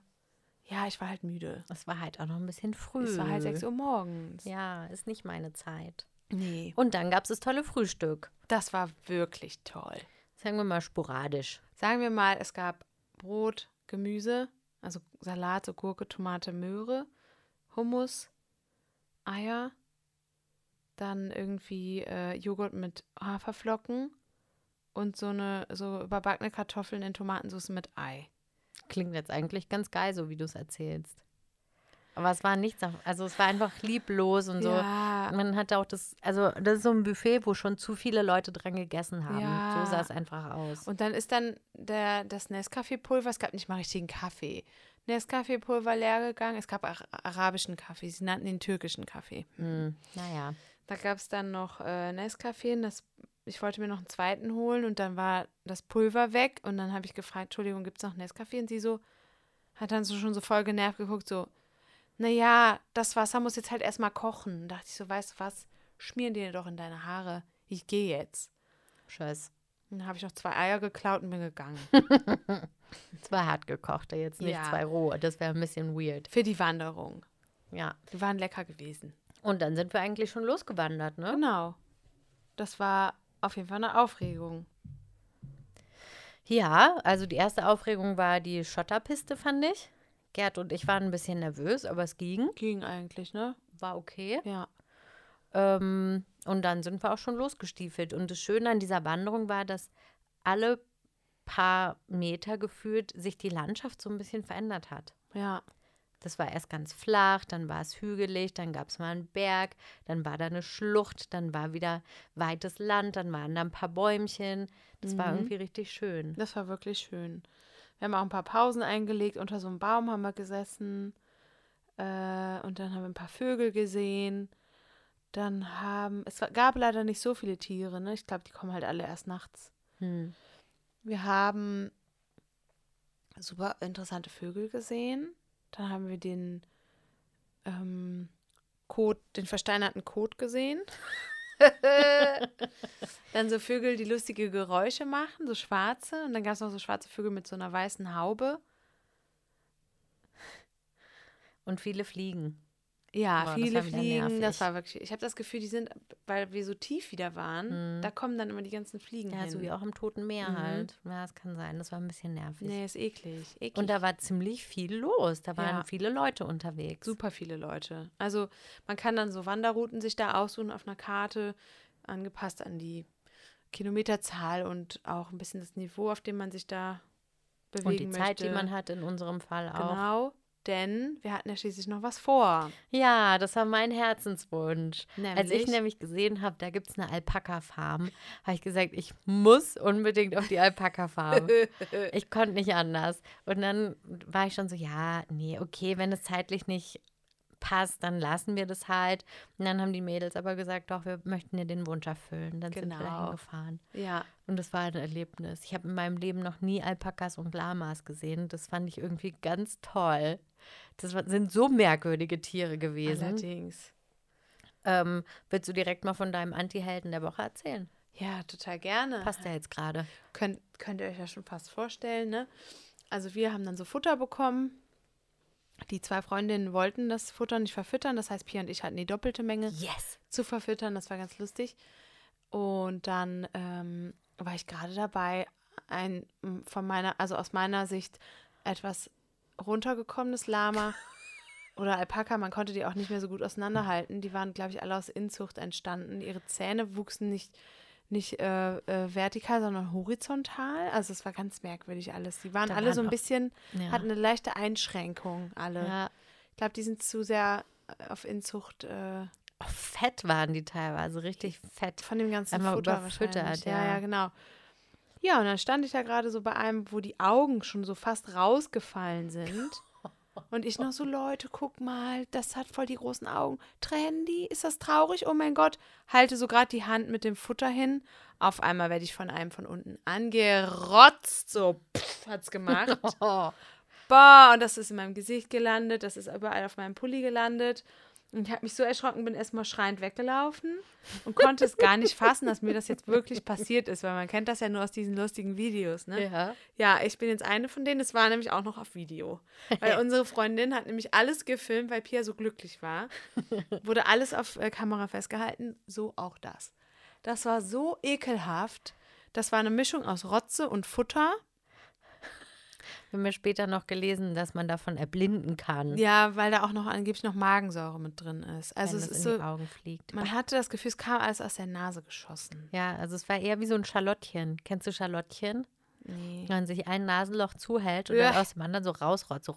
ja, ich war halt müde. Es war halt auch noch ein bisschen früh. Es war halt 6 Uhr morgens. Ja, ist nicht meine Zeit. Nee. Und dann gab es das tolle Frühstück. Das war wirklich toll. Sagen wir mal sporadisch. Sagen wir mal, es gab Brot, Gemüse, also Salat, so Gurke, Tomate, Möhre, Hummus, Eier, dann irgendwie äh, Joghurt mit Haferflocken und so eine so überbackene Kartoffeln in Tomatensauce mit Ei. Klingt jetzt eigentlich ganz geil, so wie du es erzählst. Aber es war nichts, also es war einfach lieblos und so. Ja, Man hatte auch das, also das ist so ein Buffet, wo schon zu viele Leute dran gegessen haben. Ja. So sah es einfach aus. und dann ist dann der, das Nescafé-Pulver, es gab nicht mal richtigen Kaffee. Nescafé-Pulver leer gegangen. Es gab ar arabischen Kaffee, sie nannten ihn türkischen Kaffee. Hm, naja. Da gab es dann noch äh, Nescafé. Das, ich wollte mir noch einen zweiten holen und dann war das Pulver weg. Und dann habe ich gefragt, Entschuldigung, gibt es noch Nescafé? Und sie so, hat dann so schon so voll genervt geguckt, so, naja, das Wasser muss jetzt halt erstmal kochen. Da dachte ich so, weißt du was, schmier dir doch in deine Haare. Ich gehe jetzt. Scheiß. Dann habe ich noch zwei Eier geklaut und bin gegangen. Zwei hart gekochte, jetzt nicht Ja. zwei rohe. Das wäre ein bisschen weird. Für die Wanderung. Ja. Die waren lecker gewesen. Und dann sind wir eigentlich schon losgewandert, ne? Genau. Das war auf jeden Fall eine Aufregung. Ja, also die erste Aufregung war die Schotterpiste, fand ich. Gerd und ich waren ein bisschen nervös, aber es ging. Ging eigentlich, ne? War okay. Ja. Ähm, und dann sind wir auch schon losgestiefelt. Und das Schöne an dieser Wanderung war, dass alle paar Meter gefühlt sich die Landschaft so ein bisschen verändert hat. Ja. Das war erst ganz flach, dann war es hügelig, dann gab es mal einen Berg, dann war da eine Schlucht, dann war wieder weites Land, dann waren da ein paar Bäumchen. Das war Mhm. irgendwie richtig schön. Das war wirklich schön. Wir haben auch ein paar Pausen eingelegt. Unter so einem Baum haben wir gesessen. Äh, und dann haben wir ein paar Vögel gesehen. Dann haben. Es gab leider nicht so viele Tiere, ne? Ich glaube, die kommen halt alle erst nachts. Hm. Wir haben super interessante Vögel gesehen. Dann haben wir den ähm, Kot, den versteinerten Kot gesehen. dann so Vögel, die lustige Geräusche machen, so schwarze. Und dann gab es noch so schwarze Vögel mit so einer weißen Haube. Und viele fliegen. Ja, das viele wieder Fliegen. Das war wirklich. Ich habe das Gefühl, die sind, weil wir so tief wieder waren, Mhm. da kommen dann immer die ganzen Fliegen Ja, hin. so wie auch im Toten Meer Mhm. halt. Ja, das kann sein. Das war ein bisschen nervig. Nee, ist eklig. eklig. Und da war ziemlich viel los. Da waren Ja. viele Leute unterwegs. super viele Leute. Also man kann dann so Wanderrouten sich da aussuchen auf einer Karte, angepasst an die Kilometerzahl und auch ein bisschen das Niveau, auf dem man sich da bewegen Und die möchte. Zeit, die man hat, in unserem Fall auch. Genau, denn wir hatten ja schließlich noch was vor. Ja, das war mein Herzenswunsch. Als ich Nämlich? nämlich gesehen habe, da gibt es eine Alpaka-Farm, habe ich gesagt, ich muss unbedingt auf die Alpaka-Farm. ich konnte nicht anders. Und dann war ich schon so, ja, nee, okay, wenn es zeitlich nicht passt, dann lassen wir das halt. Und dann haben die Mädels aber gesagt, doch, wir möchten dir den Wunsch erfüllen. Dann sind wir Genau. dahin gefahren. Ja, Und das war ein Erlebnis. Ich habe in meinem Leben noch nie Alpakas und Lamas gesehen. Das fand ich irgendwie ganz toll. Das sind so merkwürdige Tiere gewesen. allerdings. Ähm, willst du direkt mal von deinem Anti-Helden der Woche erzählen? Ja, total gerne. Passt ja jetzt gerade. Könnt, könnt ihr euch ja schon fast vorstellen, ne? Also wir haben dann so Futter bekommen. Die zwei Freundinnen wollten das Futter nicht verfüttern. Das heißt, Pia und ich hatten die doppelte Menge. Yes. zu verfüttern. Das war ganz lustig. Und dann ähm, war ich gerade dabei, ein von meiner, also aus meiner Sicht etwas runtergekommenes Lama oder Alpaka, man konnte die auch nicht mehr so gut auseinanderhalten. Die waren, glaube ich, alle aus Inzucht entstanden. Ihre Zähne wuchsen nicht, nicht äh, äh, vertikal, sondern horizontal. Also es war ganz merkwürdig alles. Die waren Da alle waren so ein bisschen, Ja. hatten eine leichte Einschränkung alle. ja. Ich glaube, die sind zu sehr äh, auf Inzucht äh, Oh, fett waren die teilweise, richtig fett. von dem ganzen Einmal Futter überfüttert. Ja, ja. ja, genau. Ja, und dann stand ich da gerade so bei einem, wo die Augen schon so fast rausgefallen sind. Und ich noch so, Leute, guck mal, das hat voll die großen Augen. Tränen die? Ist das traurig? Oh mein Gott. Halte so gerade die Hand mit dem Futter hin. Auf einmal werde ich von einem von unten angerotzt. So, pff, hat's gemacht. Boah, und das ist in meinem Gesicht gelandet, das ist überall auf meinem Pulli gelandet. Und ich habe mich so erschrocken, bin erstmal schreiend weggelaufen und konnte es gar nicht fassen, dass mir das jetzt wirklich passiert ist, weil man kennt das ja nur aus diesen lustigen Videos, ne? Ja. Ja, ich bin jetzt eine von denen, es war nämlich auch noch auf Video. Weil unsere Freundin hat nämlich alles gefilmt, weil Pia so glücklich war. Wurde alles auf äh, Kamera festgehalten, so auch das. Das war so ekelhaft. Das war eine Mischung aus Rotze und Futter. Wir haben ja später noch gelesen, dass man davon erblinden kann, Ja, weil da auch noch angeblich noch Magensäure mit drin ist. Also wenn es es ist in so, die Augen fliegt. man hatte das Gefühl, es kam alles aus der Nase geschossen. Ja, also es war eher wie so ein Schalottchen. Kennst du Schalottchen? Nee. Wenn man sich ein Nasenloch zuhält und Ja. dann aus dem anderen so rausrotzt, so,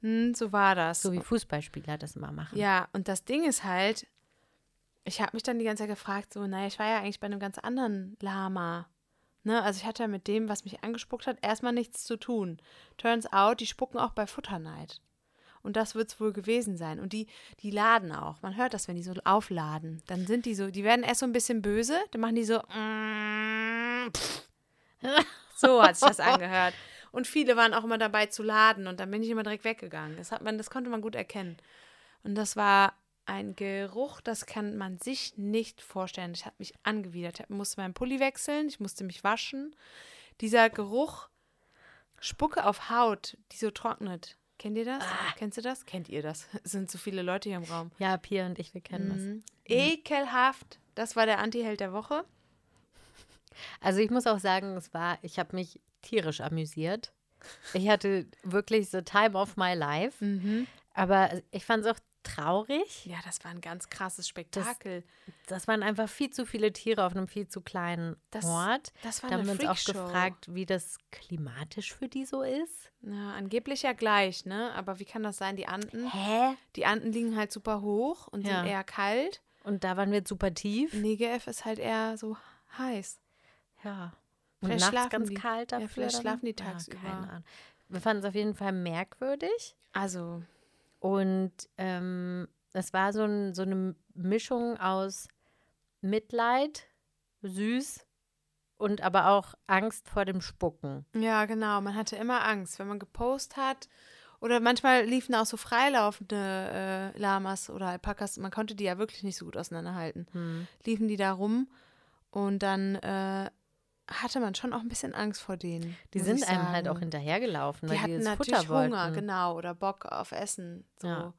Hm, so war das. so wie Fußballspieler das immer machen. Ja, und das Ding ist halt, ich habe mich dann die ganze Zeit gefragt, so, naja, ich war ja eigentlich bei einem ganz anderen Lama. Ne? Also ich hatte mit dem, was mich angespuckt hat, erstmal nichts zu tun. Turns out, die spucken auch bei Futterneid. Und das wird es wohl gewesen sein. Und die, die laden auch. Man hört das, wenn die so aufladen. Dann sind die so, die werden erst so ein bisschen böse, dann machen die so. So hat sich das angehört. Und viele waren auch immer dabei zu laden und dann bin ich immer direkt weggegangen. Das, hat man, das konnte man gut erkennen. Und das war ein Geruch, das kann man sich nicht vorstellen. Ich habe mich angewidert. Ich musste meinen Pulli wechseln, ich musste mich waschen. Dieser Geruch, Spucke auf Haut, die so trocknet. Kennt ihr das? Kennst du das? Kennt ihr das? Es sind so viele Leute hier im Raum. Ja, Pia und ich, wir kennen das. Mhm. Ekelhaft. Das war der Anti-Held der Woche. Also ich muss auch sagen, es war, ich habe mich tierisch amüsiert. Ich hatte wirklich so Time of my life. Mhm. Aber ich fand es auch traurig. Ja, das war ein ganz krasses Spektakel. Das waren einfach viel zu viele Tiere auf einem viel zu kleinen Das- Ort. Das war Da haben eine wir uns auch gefragt, wie das klimatisch für die so ist. Ja, angeblich ja gleich, ne? Aber wie kann das sein? Die Anden, Hä? die Anden liegen halt super hoch und Ja. sind eher kalt. Und da waren wir super tief. Negev ist halt eher so heiß. Ja. Und Vielleicht nachts schlafen ganz die. kalt Ja, dafür. vielleicht dann? schlafen die Ja, tagsüber. keine Ahnung. Wir fanden es auf jeden Fall merkwürdig. Also, Und ähm, es war so, ein, so eine Mischung aus Mitleid, süß und aber auch Angst vor dem Spucken. ja, genau. Man hatte immer Angst, wenn man gepostet hat. Oder manchmal liefen auch so freilaufende äh, Lamas oder Alpakas. Man konnte die ja wirklich nicht so gut auseinanderhalten. Hm. Liefen die da rum und dann äh, hatte man schon auch ein bisschen Angst vor denen. Die sind einem halt auch hinterhergelaufen, weil Die hatten die das natürlich Futter Hunger, wollten. genau, oder Bock auf Essen. So. Ja.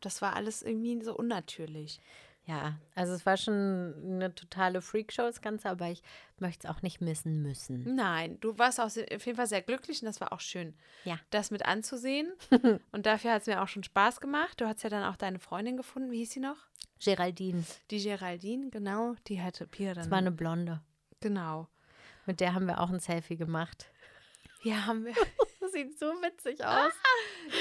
Das war alles irgendwie so unnatürlich. Ja, also es war schon eine totale Freakshow, das Ganze, aber ich möchte es auch nicht missen müssen. Nein, du warst auch auf jeden Fall sehr glücklich und das war auch schön, Ja. das mit anzusehen. und dafür hat es mir auch schon Spaß gemacht. Du hast ja dann auch deine Freundin gefunden. Wie hieß sie noch? Geraldine, Die Geraldine, genau. Die hatte Pia dann. das war eine Blonde. genau. Mit der haben wir auch ein Selfie gemacht. Ja, haben wir. Das sieht so witzig aus.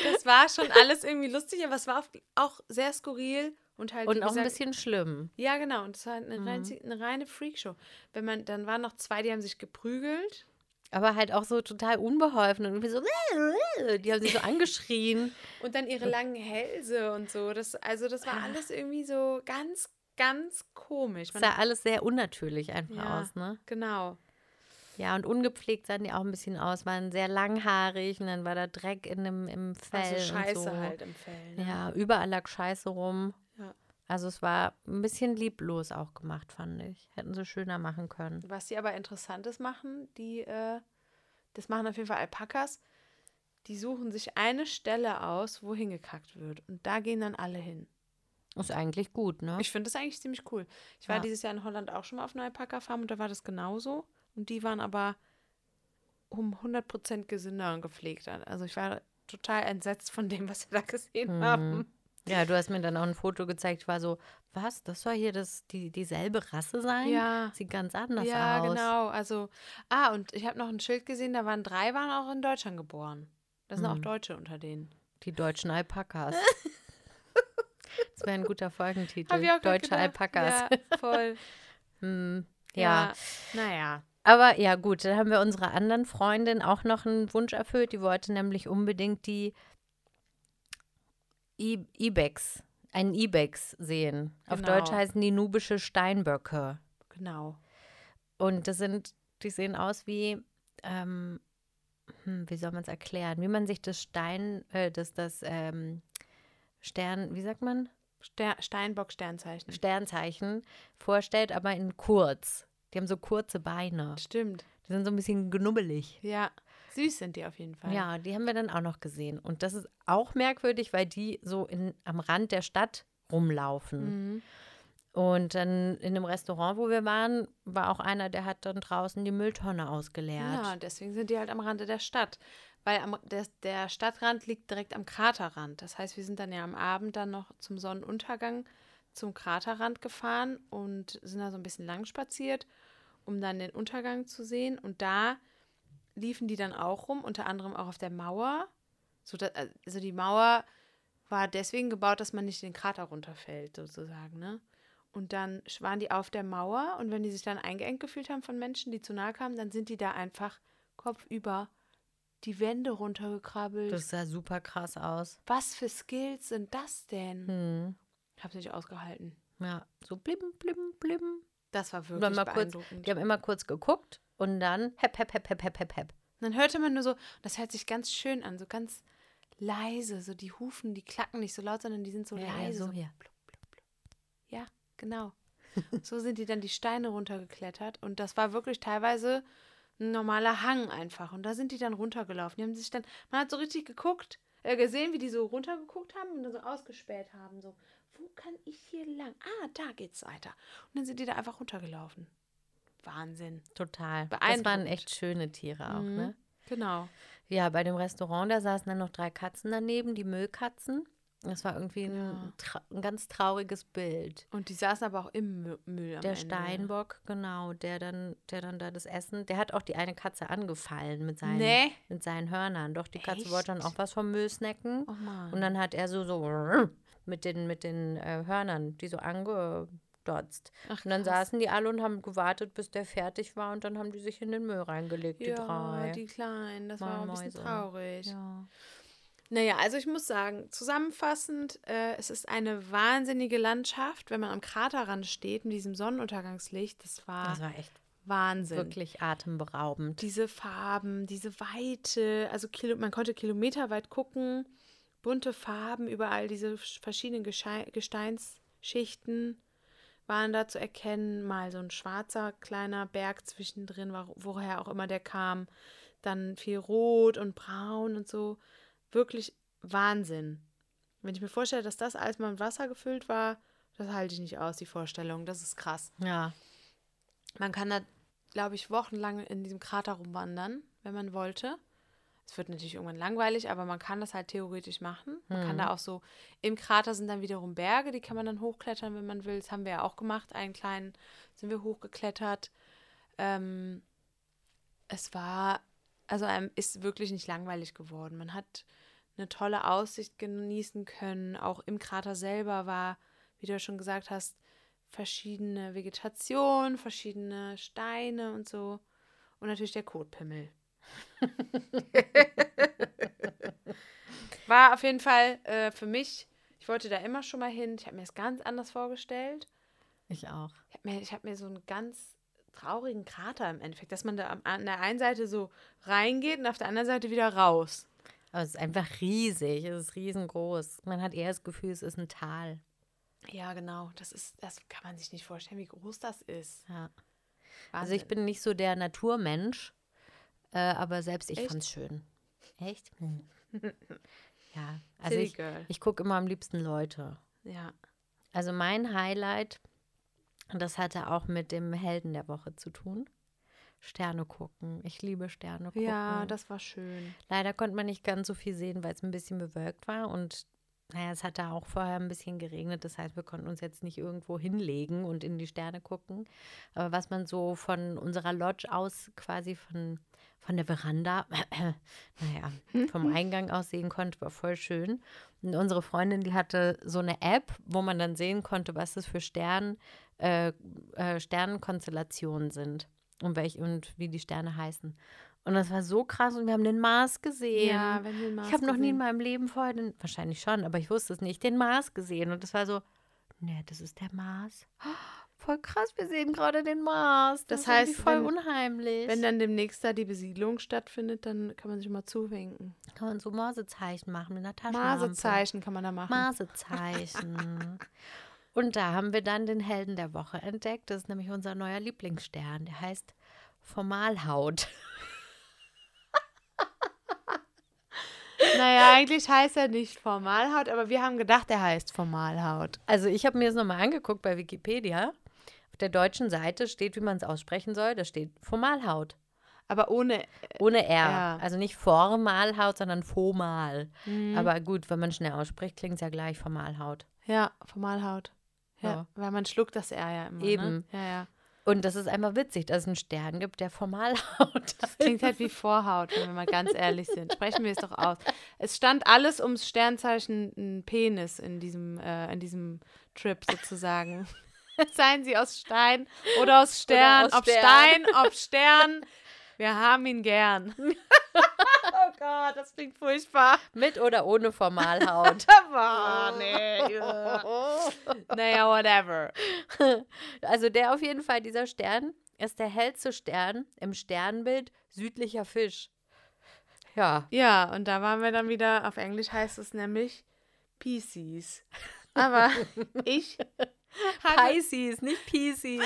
Das war schon alles irgendwie lustig, aber es war auch, sehr skurril und halt. Und auch ein gesagt, bisschen schlimm. Ja, genau. Und es war eine, Mhm. rein, eine reine Freakshow. Wenn man, dann waren noch zwei, die haben sich geprügelt. Aber halt auch so total unbeholfen und irgendwie so, die haben sich so angeschrien. Und dann ihre langen Hälse und so. Das, also das war alles irgendwie so ganz, ganz komisch. Es Man, sah alles sehr unnatürlich einfach Ja. aus, ne? genau. Ja, und ungepflegt sahen die auch ein bisschen aus, waren sehr langhaarig und dann war da Dreck in dem, im Fell. Also Scheiße und so. halt im Fell. Ne? Ja, überall lag Scheiße rum. Ja. Also es war ein bisschen lieblos auch gemacht, fand ich. Hätten sie schöner machen können. Was die aber Interessantes machen, die, äh, das machen auf jeden Fall Alpakas, die suchen sich eine Stelle aus, wo hingekackt wird. Und da gehen dann alle hin. Ist eigentlich gut, ne? Ich finde das eigentlich ziemlich cool. Ich war Ja. dieses Jahr in Holland auch schon mal auf einer Alpaka-Farm und da war das genauso. Und die waren aber um 100% gesünder und gepflegter. Also ich war total entsetzt von dem, was wir da gesehen Mhm. haben. Ja, du hast mir dann auch ein Foto gezeigt. Ich war so, was? Das soll hier das, die, dieselbe Rasse sein? Ja. Sieht ganz anders ja, aus. genau. Also, ah, und ich habe noch ein Schild gesehen, da waren drei, waren auch in Deutschland geboren. Da sind auch Mhm. Deutsche unter denen. Die deutschen Alpakas. das wäre ein guter Folgentitel. Deutsche. Alpakas. Ja, voll. Hm, ja. Naja. Aber ja, gut, dann haben wir unserer anderen Freundin auch noch einen Wunsch erfüllt. Die wollte nämlich unbedingt die I- Ibex, einen Ibex sehen. Auf Genau. Deutsch heißen die nubische Steinböcke. Genau. Und das sind, die sehen aus wie, ähm, hm, wie soll man es erklären? Wie man sich das Stein, äh, das, das ähm, Stern, wie sagt man? Ster Steinbock Sternzeichen. Sternzeichen vorstellt, aber in kurz. Die haben so kurze Beine. Stimmt. Die sind so ein bisschen knubbelig. Ja. Süß sind die auf jeden Fall. Ja, die haben wir dann auch noch gesehen. Und das ist auch merkwürdig, weil die so in, am Rand der Stadt rumlaufen. Mhm. Und dann in dem Restaurant, wo wir waren, war auch einer, der hat dann draußen die Mülltonne ausgeleert. Ja, deswegen sind die halt am Rande der Stadt. Weil am, der, der Stadtrand liegt direkt am Kraterrand. Das heißt, wir sind dann ja am Abend dann noch zum Sonnenuntergang zum Kraterrand gefahren und sind da so ein bisschen lang spaziert, um dann den Untergang zu sehen. Und da liefen die dann auch rum, unter anderem auch auf der Mauer. So also die Mauer war deswegen gebaut, dass man nicht in den Krater runterfällt, sozusagen, ne? Und dann waren die auf der Mauer und wenn die sich dann eingeengt gefühlt haben von Menschen, die zu nahe kamen, dann sind die da einfach kopfüber die Wände runtergekrabbelt. Das sah super krass aus. Was für Skills sind das denn? Hm. Hab's nicht ausgehalten. Ja, so blim, blim, blim. Das war wirklich mal kurz, beeindruckend. die haben immer kurz geguckt und dann hep, hep, hep, hep, hep, hep, hep. Und dann hörte man nur so, das hört sich ganz schön an, so ganz leise, so die Hufen, die klacken nicht so laut, sondern die sind so Ja, ja, leise. so so hier. blub, blub, blub. Ja, genau. so sind die dann die Steine runtergeklettert und das war wirklich teilweise ein normaler Hang einfach und da sind die dann runtergelaufen. Die haben sich dann, man hat so richtig geguckt, äh, gesehen, wie die so runtergeguckt haben und dann so ausgespäht haben, so, wo kann ich hier lang? Ah, da geht's weiter. Und dann sind die da einfach runtergelaufen. Wahnsinn. Total. Das waren echt schöne Tiere auch, Mhm. ne? Genau. Ja, bei dem Restaurant, da saßen dann noch drei Katzen daneben, die Müllkatzen. Das war irgendwie ein, Ja. tra ein ganz trauriges Bild. Und die saßen aber auch im Mü- Müll am Der Ende. Steinbock, genau, der dann, der dann da das Essen, der hat auch die eine Katze angefallen mit seinen, Nee. mit seinen Hörnern. Doch, die Katze Echt? wollte dann auch was vom Müll snacken. Oh. Und dann hat er so, so mit den, mit den äh, Hörnern, die so angedotzt. Ach, Und dann krass. saßen die alle und haben gewartet, bis der fertig war und dann haben die sich in den Müll reingelegt, die ja, drei. die Kleinen, das war auch ein bisschen Mäuse. traurig. ja. Naja, also ich muss sagen, zusammenfassend, äh, es ist eine wahnsinnige Landschaft, wenn man am Kraterrand steht in diesem Sonnenuntergangslicht. Das war, Das war echt Wahnsinn. wirklich atemberaubend. Diese Farben, diese Weite, also Kilo, man konnte kilometerweit gucken, bunte Farben, überall diese sch- verschiedenen Gesteinsschichten waren da zu erkennen. Mal so ein schwarzer kleiner Berg zwischendrin, wo- woher auch immer der kam. Dann viel Rot und Braun und so. Wirklich Wahnsinn. Wenn ich mir vorstelle, dass das alles mal mit Wasser gefüllt war, das halte ich nicht aus, die Vorstellung. Das ist krass. Ja. Man kann da, glaube ich, wochenlang in diesem Krater rumwandern, wenn man wollte. Es wird natürlich irgendwann langweilig, aber man kann das halt theoretisch machen. Man kann Mhm. da auch so, im Krater sind dann wiederum Berge, die kann man dann hochklettern, wenn man will. Das haben wir ja auch gemacht. Einen kleinen sind wir hochgeklettert. Ähm, es war, also einem ist wirklich nicht langweilig geworden. Man hat eine tolle Aussicht genießen können. Auch im Krater selber war, wie du ja schon gesagt hast, verschiedene Vegetation, verschiedene Steine und so. Und natürlich der Kotpimmel. War auf jeden Fall äh, für mich, ich wollte da immer schon mal hin. Ich habe mir das ganz anders vorgestellt. Ich auch. Ich habe mir, ich hab mir so einen ganz traurigen Krater im Endeffekt, dass man da an der einen Seite so reingeht und auf der anderen Seite wieder raus. Aber es ist einfach riesig, es ist riesengroß. Man hat eher das Gefühl, es ist ein Tal. Ja, genau. Das ist, das kann man sich nicht vorstellen, wie groß das ist. Ja. Also ich bin nicht so der Naturmensch, äh, aber selbst ich Echt? fand's schön. Echt? Hm. ja, also ich, ich gucke immer am liebsten Leute. Ja. Also mein Highlight, und das hatte auch mit dem Helden der Woche zu tun, Sterne gucken. Ich liebe Sterne gucken. Ja, das war schön. Leider konnte man nicht ganz so viel sehen, weil es ein bisschen bewölkt war und naja, es hat da auch vorher ein bisschen geregnet. Das heißt, wir konnten uns jetzt nicht irgendwo hinlegen und in die Sterne gucken. Aber was man so von unserer Lodge aus quasi von, von der Veranda, naja, vom Eingang aus sehen konnte, war voll schön. Und unsere Freundin, die hatte so eine App, wo man dann sehen konnte, was das für Stern, äh, äh, Sternenkonstellationen sind und, welch, und wie die Sterne heißen. Und das war so krass und wir haben den Mars gesehen. Ja, wenn wir den Mars ich habe noch nie in meinem Leben vorher, den, wahrscheinlich schon, aber ich wusste es nicht, den Mars gesehen. Und das war so, ne, das ist der Mars. Voll krass, wir sehen gerade den Mars. Das ist irgendwie heißt, voll wenn- unheimlich. Wenn dann demnächst da die Besiedlung stattfindet, dann kann man sich mal zuwinken. kann man so Marsezeichen machen mit einer Taschenlampe. Marsezeichen kann man da machen. Marsezeichen. Und da haben wir dann den Helden der Woche entdeckt. Das ist nämlich unser neuer Lieblingsstern. Der heißt Formalhaut. Naja, eigentlich heißt er nicht Formalhaut, aber wir haben gedacht, er heißt Formalhaut. Also ich habe mir das nochmal angeguckt bei Wikipedia. Auf der deutschen Seite steht, wie man es aussprechen soll. Da steht Formalhaut. Aber ohne. Ohne R. Ja. Also nicht Formalhaut, sondern Formal. Mhm. Aber gut, wenn man schnell ausspricht, klingt es ja gleich Formalhaut. Ja, Formalhaut. Ja, Ja. weil man schluckt das R ja immer. Ne? Eben. Ja, ja. Und das ist einfach witzig, dass es einen Stern gibt, der Formalhaut Das klingt halt wie Vorhaut, wenn wir mal ganz ehrlich sind. Sprechen wir es doch aus. Es stand alles ums Sternzeichen ein Penis in diesem, äh, in diesem Trip sozusagen. Seien sie aus Stein oder aus Stern. aus ob Stern. Stein, ob Stern. Wir haben ihn gern. oh Gott, das klingt furchtbar. Mit oder ohne Formalhaut. Oh, nee. ja. naja, whatever. Also der auf jeden Fall, dieser Stern, ist der hellste Stern im Sternbild südlicher Fisch. Ja, Ja, und da waren wir dann wieder, auf Englisch heißt es nämlich Pisces. Aber ich Pisces, nicht Pisces.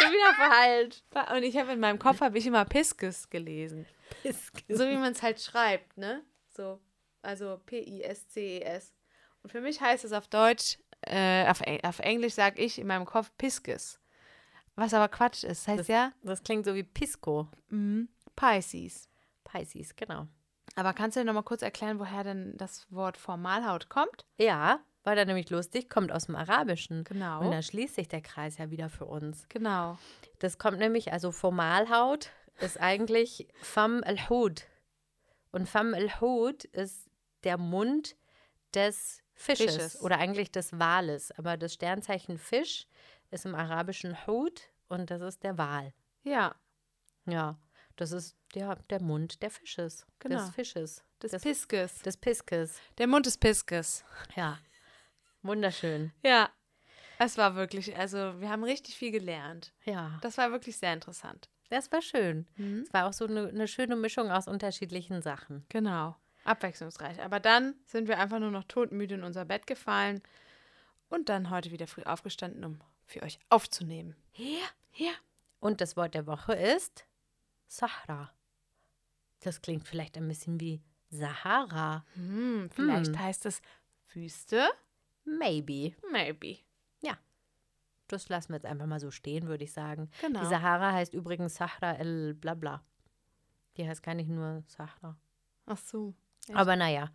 Schon wieder falsch. und ich habe in meinem Kopf habe ich immer Pisces gelesen. So wie man es halt schreibt, ne? So, also P-I-S-C-E-S. E Und für mich heißt es auf Deutsch, äh, auf, Eng- auf Englisch sage ich in meinem Kopf Pisces. Was aber Quatsch ist. Das heißt Das- ja Das klingt so wie Pisco. mhm, Pisces. Pisces, genau. Aber kannst du dir noch mal kurz erklären, woher denn das Wort Formalhaut kommt? Ja, war da nämlich lustig, kommt aus dem Arabischen. Genau. Und da schließt sich der Kreis ja wieder für uns. Genau. Das kommt nämlich, also Formalhaut ist eigentlich Fam al-Hud. Und Fam al-Hud ist der Mund des Fisches, Fisches. oder eigentlich des Wales. Aber das Sternzeichen Fisch ist im arabischen Hud und das ist der Wal. Ja, Ja, das ist der, der Mund der Fisches. Genau. Des Fisches. des des, Pisces. des Piskes. Der Mund des Pisces. Ja. Wunderschön. Ja. Es war wirklich, also wir haben richtig viel gelernt. Ja. Das war wirklich sehr interessant. Das war schön. Mhm. Es war auch so eine, eine schöne Mischung aus unterschiedlichen Sachen. Genau. Abwechslungsreich. Aber dann sind wir einfach nur noch todmüde in unser Bett gefallen und dann heute wieder früh aufgestanden, um für euch aufzunehmen. Ja. Ja. Und das Wort der Woche ist Sahara. Das klingt vielleicht ein bisschen wie Sahara. Hm, vielleicht Hm. heißt es Wüste. Maybe. Maybe. Das lassen wir jetzt einfach mal so stehen, würde ich sagen. Genau. Die Sahara heißt übrigens Sahra el Blabla. Die heißt gar nicht nur Sahara. Ach so. Echt? Aber naja,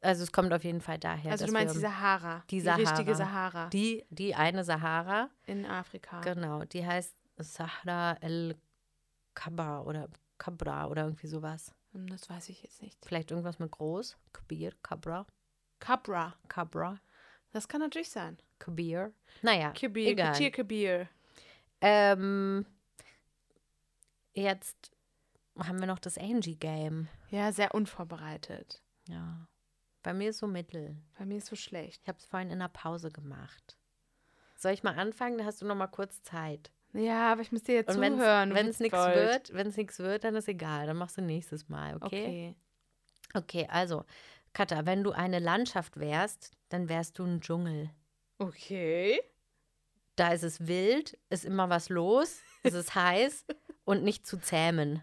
also es kommt auf jeden Fall daher. also du meinst die wir, Sahara. Die richtige Sahara. Sahara. die, die eine Sahara, in Afrika. genau, die heißt Sahra el Kabra oder Kabra oder irgendwie sowas. Hm, Das weiß ich jetzt nicht. Vielleicht irgendwas mit groß. Kabir, Kabra, Kabra. Kabra, Das kann natürlich sein. Kabir. Naja, Kabir. egal. Katir Kabir. Ähm, jetzt haben wir noch das Angie-Game. Ja, sehr unvorbereitet. Ja. Bei mir ist so mittel. Bei mir ist so schlecht. Ich habe es vorhin in der Pause gemacht. Soll ich mal anfangen? Da hast du noch mal kurz Zeit. Ja, aber ich muss dir jetzt Und zuhören. wenn es nichts wird, wenn es nichts wird, dann ist egal. Dann machst du nächstes Mal, okay? Okay. Okay, also, Katha, wenn du eine Landschaft wärst, dann wärst du ein Dschungel. Okay. Da ist es wild, ist immer was los, es ist heiß und nicht zu zähmen.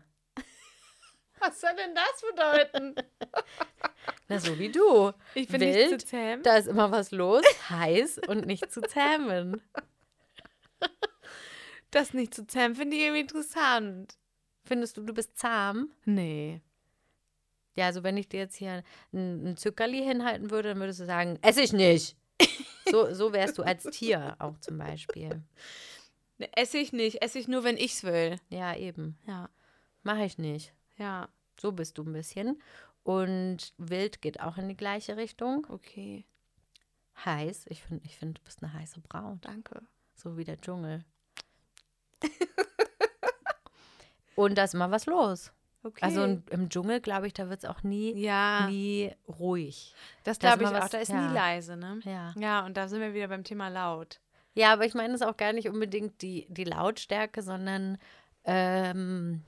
Was soll denn das bedeuten? Na, so wie du. Ich bin Wild, nicht zu zähm. Da ist immer was los, heiß und nicht zu zähmen. Das nicht zu zähmen finde ich irgendwie interessant. Findest du, du bist zahm? Nee. Ja, also wenn ich dir jetzt hier ein, ein Zuckerli hinhalten würde, dann würdest du sagen, ess ich nicht. so, so wärst du als Tier auch zum Beispiel. Ne, Esse ich nicht. Esse ich nur, wenn ich's will. Ja, eben. Ja. Mache ich nicht. Ja. So bist du ein bisschen. Und wild geht auch in die gleiche Richtung. Okay. Heiß. Ich finde, ich find, du bist eine heiße Braut. Danke. So wie der Dschungel. Und da ist immer was los. Okay. Also im, Dschungel, glaube ich, da wird es auch nie, ja, nie ruhig. das da glaube ich mal auch. was- Da ist ja. nie leise, ne? Ja. Ja, und da sind wir wieder beim Thema laut. Ja, aber ich meine es auch gar nicht unbedingt die, die Lautstärke, sondern ähm,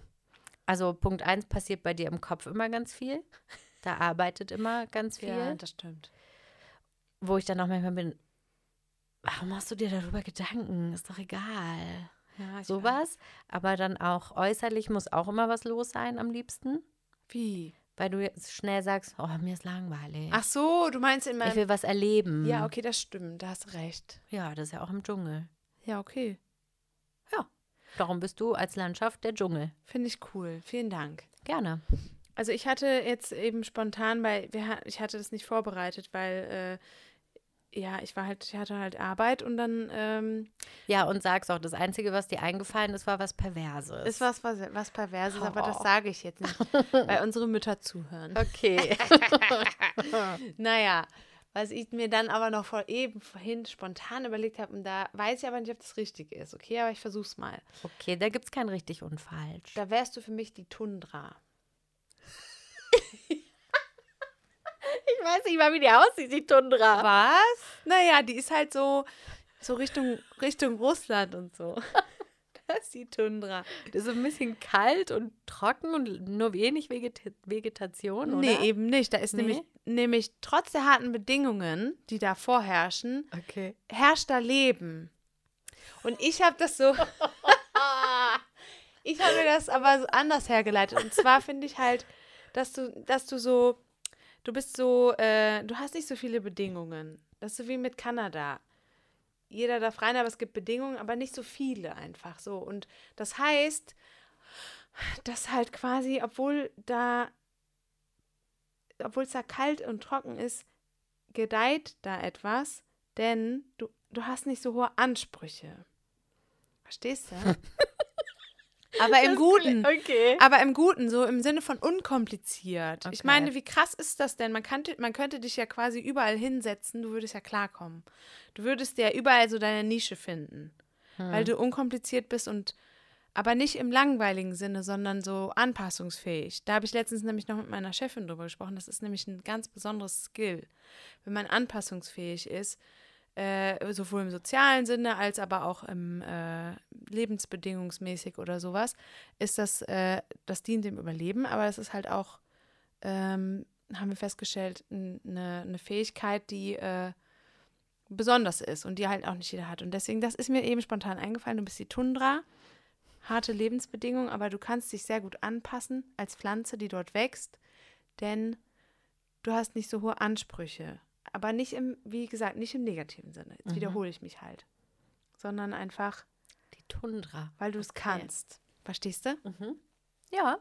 also Punkt eins passiert bei dir im Kopf immer ganz viel. Da arbeitet immer ganz viel. Ja, das stimmt. wo ich dann auch manchmal bin, warum machst du dir darüber Gedanken? Ist doch egal. Ja, ich. Sowas. Aber dann auch äußerlich muss auch immer was los sein am liebsten. Wie? Weil du jetzt schnell sagst, oh, mir ist langweilig. Ach so, du meinst in ich meinem. will was erleben. Ja, okay, das stimmt. Da hast recht. Ja, das ist ja auch im Dschungel. Ja, okay. Darum bist du als Landschaft der Dschungel. Finde ich cool. Vielen Dank. Gerne. Also ich hatte jetzt eben spontan, weil wir, ha- ich hatte das nicht vorbereitet, weil äh, ja, ich war halt, ich hatte halt Arbeit und dann ähm, Ja, und sag's auch, das Einzige, was dir eingefallen ist, war was Perverses. ist was, was, was Perverses, aber das Oh. sage ich jetzt nicht, weil unsere Mütter zuhören. Okay. Naja, was ich mir dann aber noch vor eben vorhin spontan überlegt habe, und da weiß ich aber nicht, ob das richtig ist, okay, aber ich versuch's mal. okay, da gibt's kein richtig und falsch. Da wärst du für mich die Tundra. Ich weiß nicht mal, wie die aussieht, die Tundra. Was? Naja, die ist halt so, so Richtung, Richtung Russland und so. Das ist die Tundra. Das ist ein bisschen kalt und trocken und nur wenig Vegeta Vegetation, oder? Nee, eben nicht. Da ist Nee? nämlich, nämlich trotz der harten Bedingungen, die da vorherrschen, Okay. herrscht da Leben. Und ich habe das so. ich habe mir das aber so anders hergeleitet. Und zwar finde ich halt, dass du, dass du so. Du bist so. Äh, du hast nicht so viele Bedingungen. Das ist so wie mit Kanada. Jeder darf rein, aber es gibt Bedingungen, aber nicht so viele einfach so. Und das heißt, dass halt quasi, obwohl da. Obwohl es da kalt und trocken ist, gedeiht da etwas, denn du, du hast nicht so hohe Ansprüche. Verstehst du? Aber im Guten. Okay. Aber im Guten, so im Sinne von unkompliziert. Ich Okay. meine, wie krass ist das denn? Man, kannte, man könnte dich ja quasi überall hinsetzen, du würdest ja klarkommen. Du würdest ja überall so deine Nische finden, weil du unkompliziert bist und aber nicht im langweiligen Sinne, sondern so anpassungsfähig. Da habe ich letztens nämlich noch mit meiner Chefin drüber gesprochen. Das ist nämlich ein ganz besonderes Skill, wenn man anpassungsfähig ist, äh, sowohl im sozialen Sinne als aber auch im äh, lebensbedingungsmäßig oder sowas, ist das, äh, das dient dem Überleben, aber es ist halt auch, ähm, haben wir festgestellt, eine eine Fähigkeit, die äh, besonders ist und die halt auch nicht jeder hat. Und deswegen, das ist mir eben spontan eingefallen, du bist die Tundra, harte Lebensbedingungen, aber du kannst dich sehr gut anpassen als Pflanze, die dort wächst, denn du hast nicht so hohe Ansprüche. Aber nicht im, wie gesagt, nicht im negativen Sinne. Jetzt Mhm. wiederhole ich mich halt. Sondern einfach, Die Tundra. weil du es Okay. kannst. Verstehst du? Ja.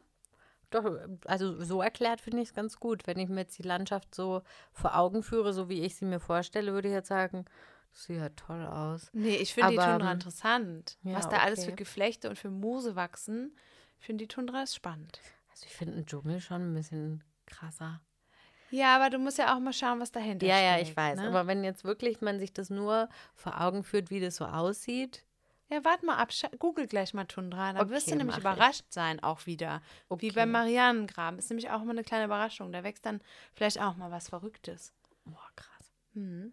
Doch, also so erklärt finde ich es ganz gut. Wenn ich mir jetzt die Landschaft so vor Augen führe, so wie ich sie mir vorstelle, würde ich jetzt sagen, das sieht ja toll aus. Nee, ich finde die Tundra ähm, interessant. ja, Was da alles okay. für Geflechte und für Moose wachsen, ich finde die Tundra ist spannend. Also ich finde einen Dschungel schon ein bisschen krasser. Ja, aber du musst ja auch mal schauen, was dahinter Ja, steckt. ja, ich weiß. Ne? Aber wenn jetzt wirklich man sich das nur vor Augen führt, wie das so aussieht, ja, warte mal ab. Google gleich mal Tundra. Da wirst du Okay, nämlich mach ich. überrascht sein, auch wieder. Wie Okay. beim Marianengraben. Ist nämlich auch immer eine kleine Überraschung. Da wächst dann vielleicht auch mal was Verrücktes. boah, krass. Mhm.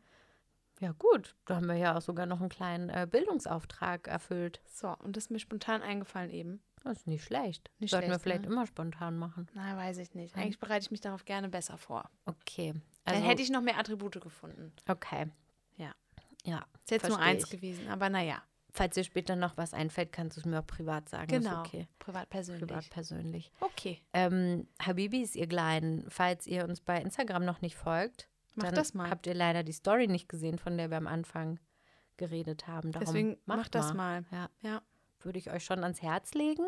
Ja, gut. Da haben wir ja auch sogar noch einen kleinen äh, Bildungsauftrag erfüllt. So, und das ist mir spontan eingefallen eben. Das ist nicht schlecht. Nicht Sollten wir schlecht, vielleicht ne? immer spontan machen. Na, weiß ich nicht. Eigentlich bereite ich mich darauf gerne besser vor. Okay. Also, Dann hätte ich noch mehr Attribute gefunden. Okay. Ja. Ja. Ist jetzt nur eins ich. gewesen, aber naja. Falls dir später noch was einfällt, kannst du es mir auch privat sagen. Genau. Okay. Privat persönlich. Privat persönlich. Okay. Ähm, Habibis, ihr Kleinen, falls ihr uns bei Instagram noch nicht folgt, Mach dann das mal. habt ihr leider die Story nicht gesehen, von der wir am Anfang geredet haben. Darum Deswegen mach macht das mal. Ja, Ja. Würde ich euch schon ans Herz legen.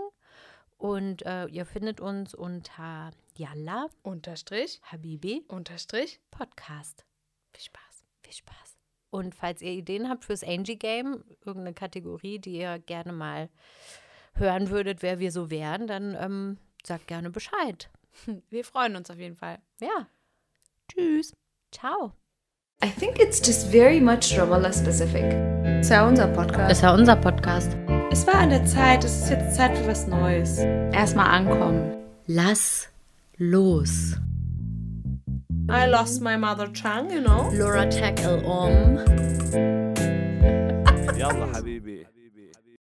Und äh, ihr findet uns unter Yalla Unterstrich, Habibi Unterstrich. Podcast. Viel Spaß. Viel Spaß. Und falls ihr Ideen habt fürs Angie Game, irgendeine Kategorie, die ihr gerne mal hören würdet, wer wir so wären, dann ähm, sagt gerne Bescheid. Wir freuen uns auf jeden Fall. Ja. Tschüss. Ciao. I think it's just very much Ramallah specific. Es ja unser Podcast. Ist ja unser Podcast. Es war an der Zeit, es ist jetzt Zeit für was Neues. Erstmal ankommen. Lass los. I lost my mother tongue, you know. Laura Tackle um. Yalla, Habibi.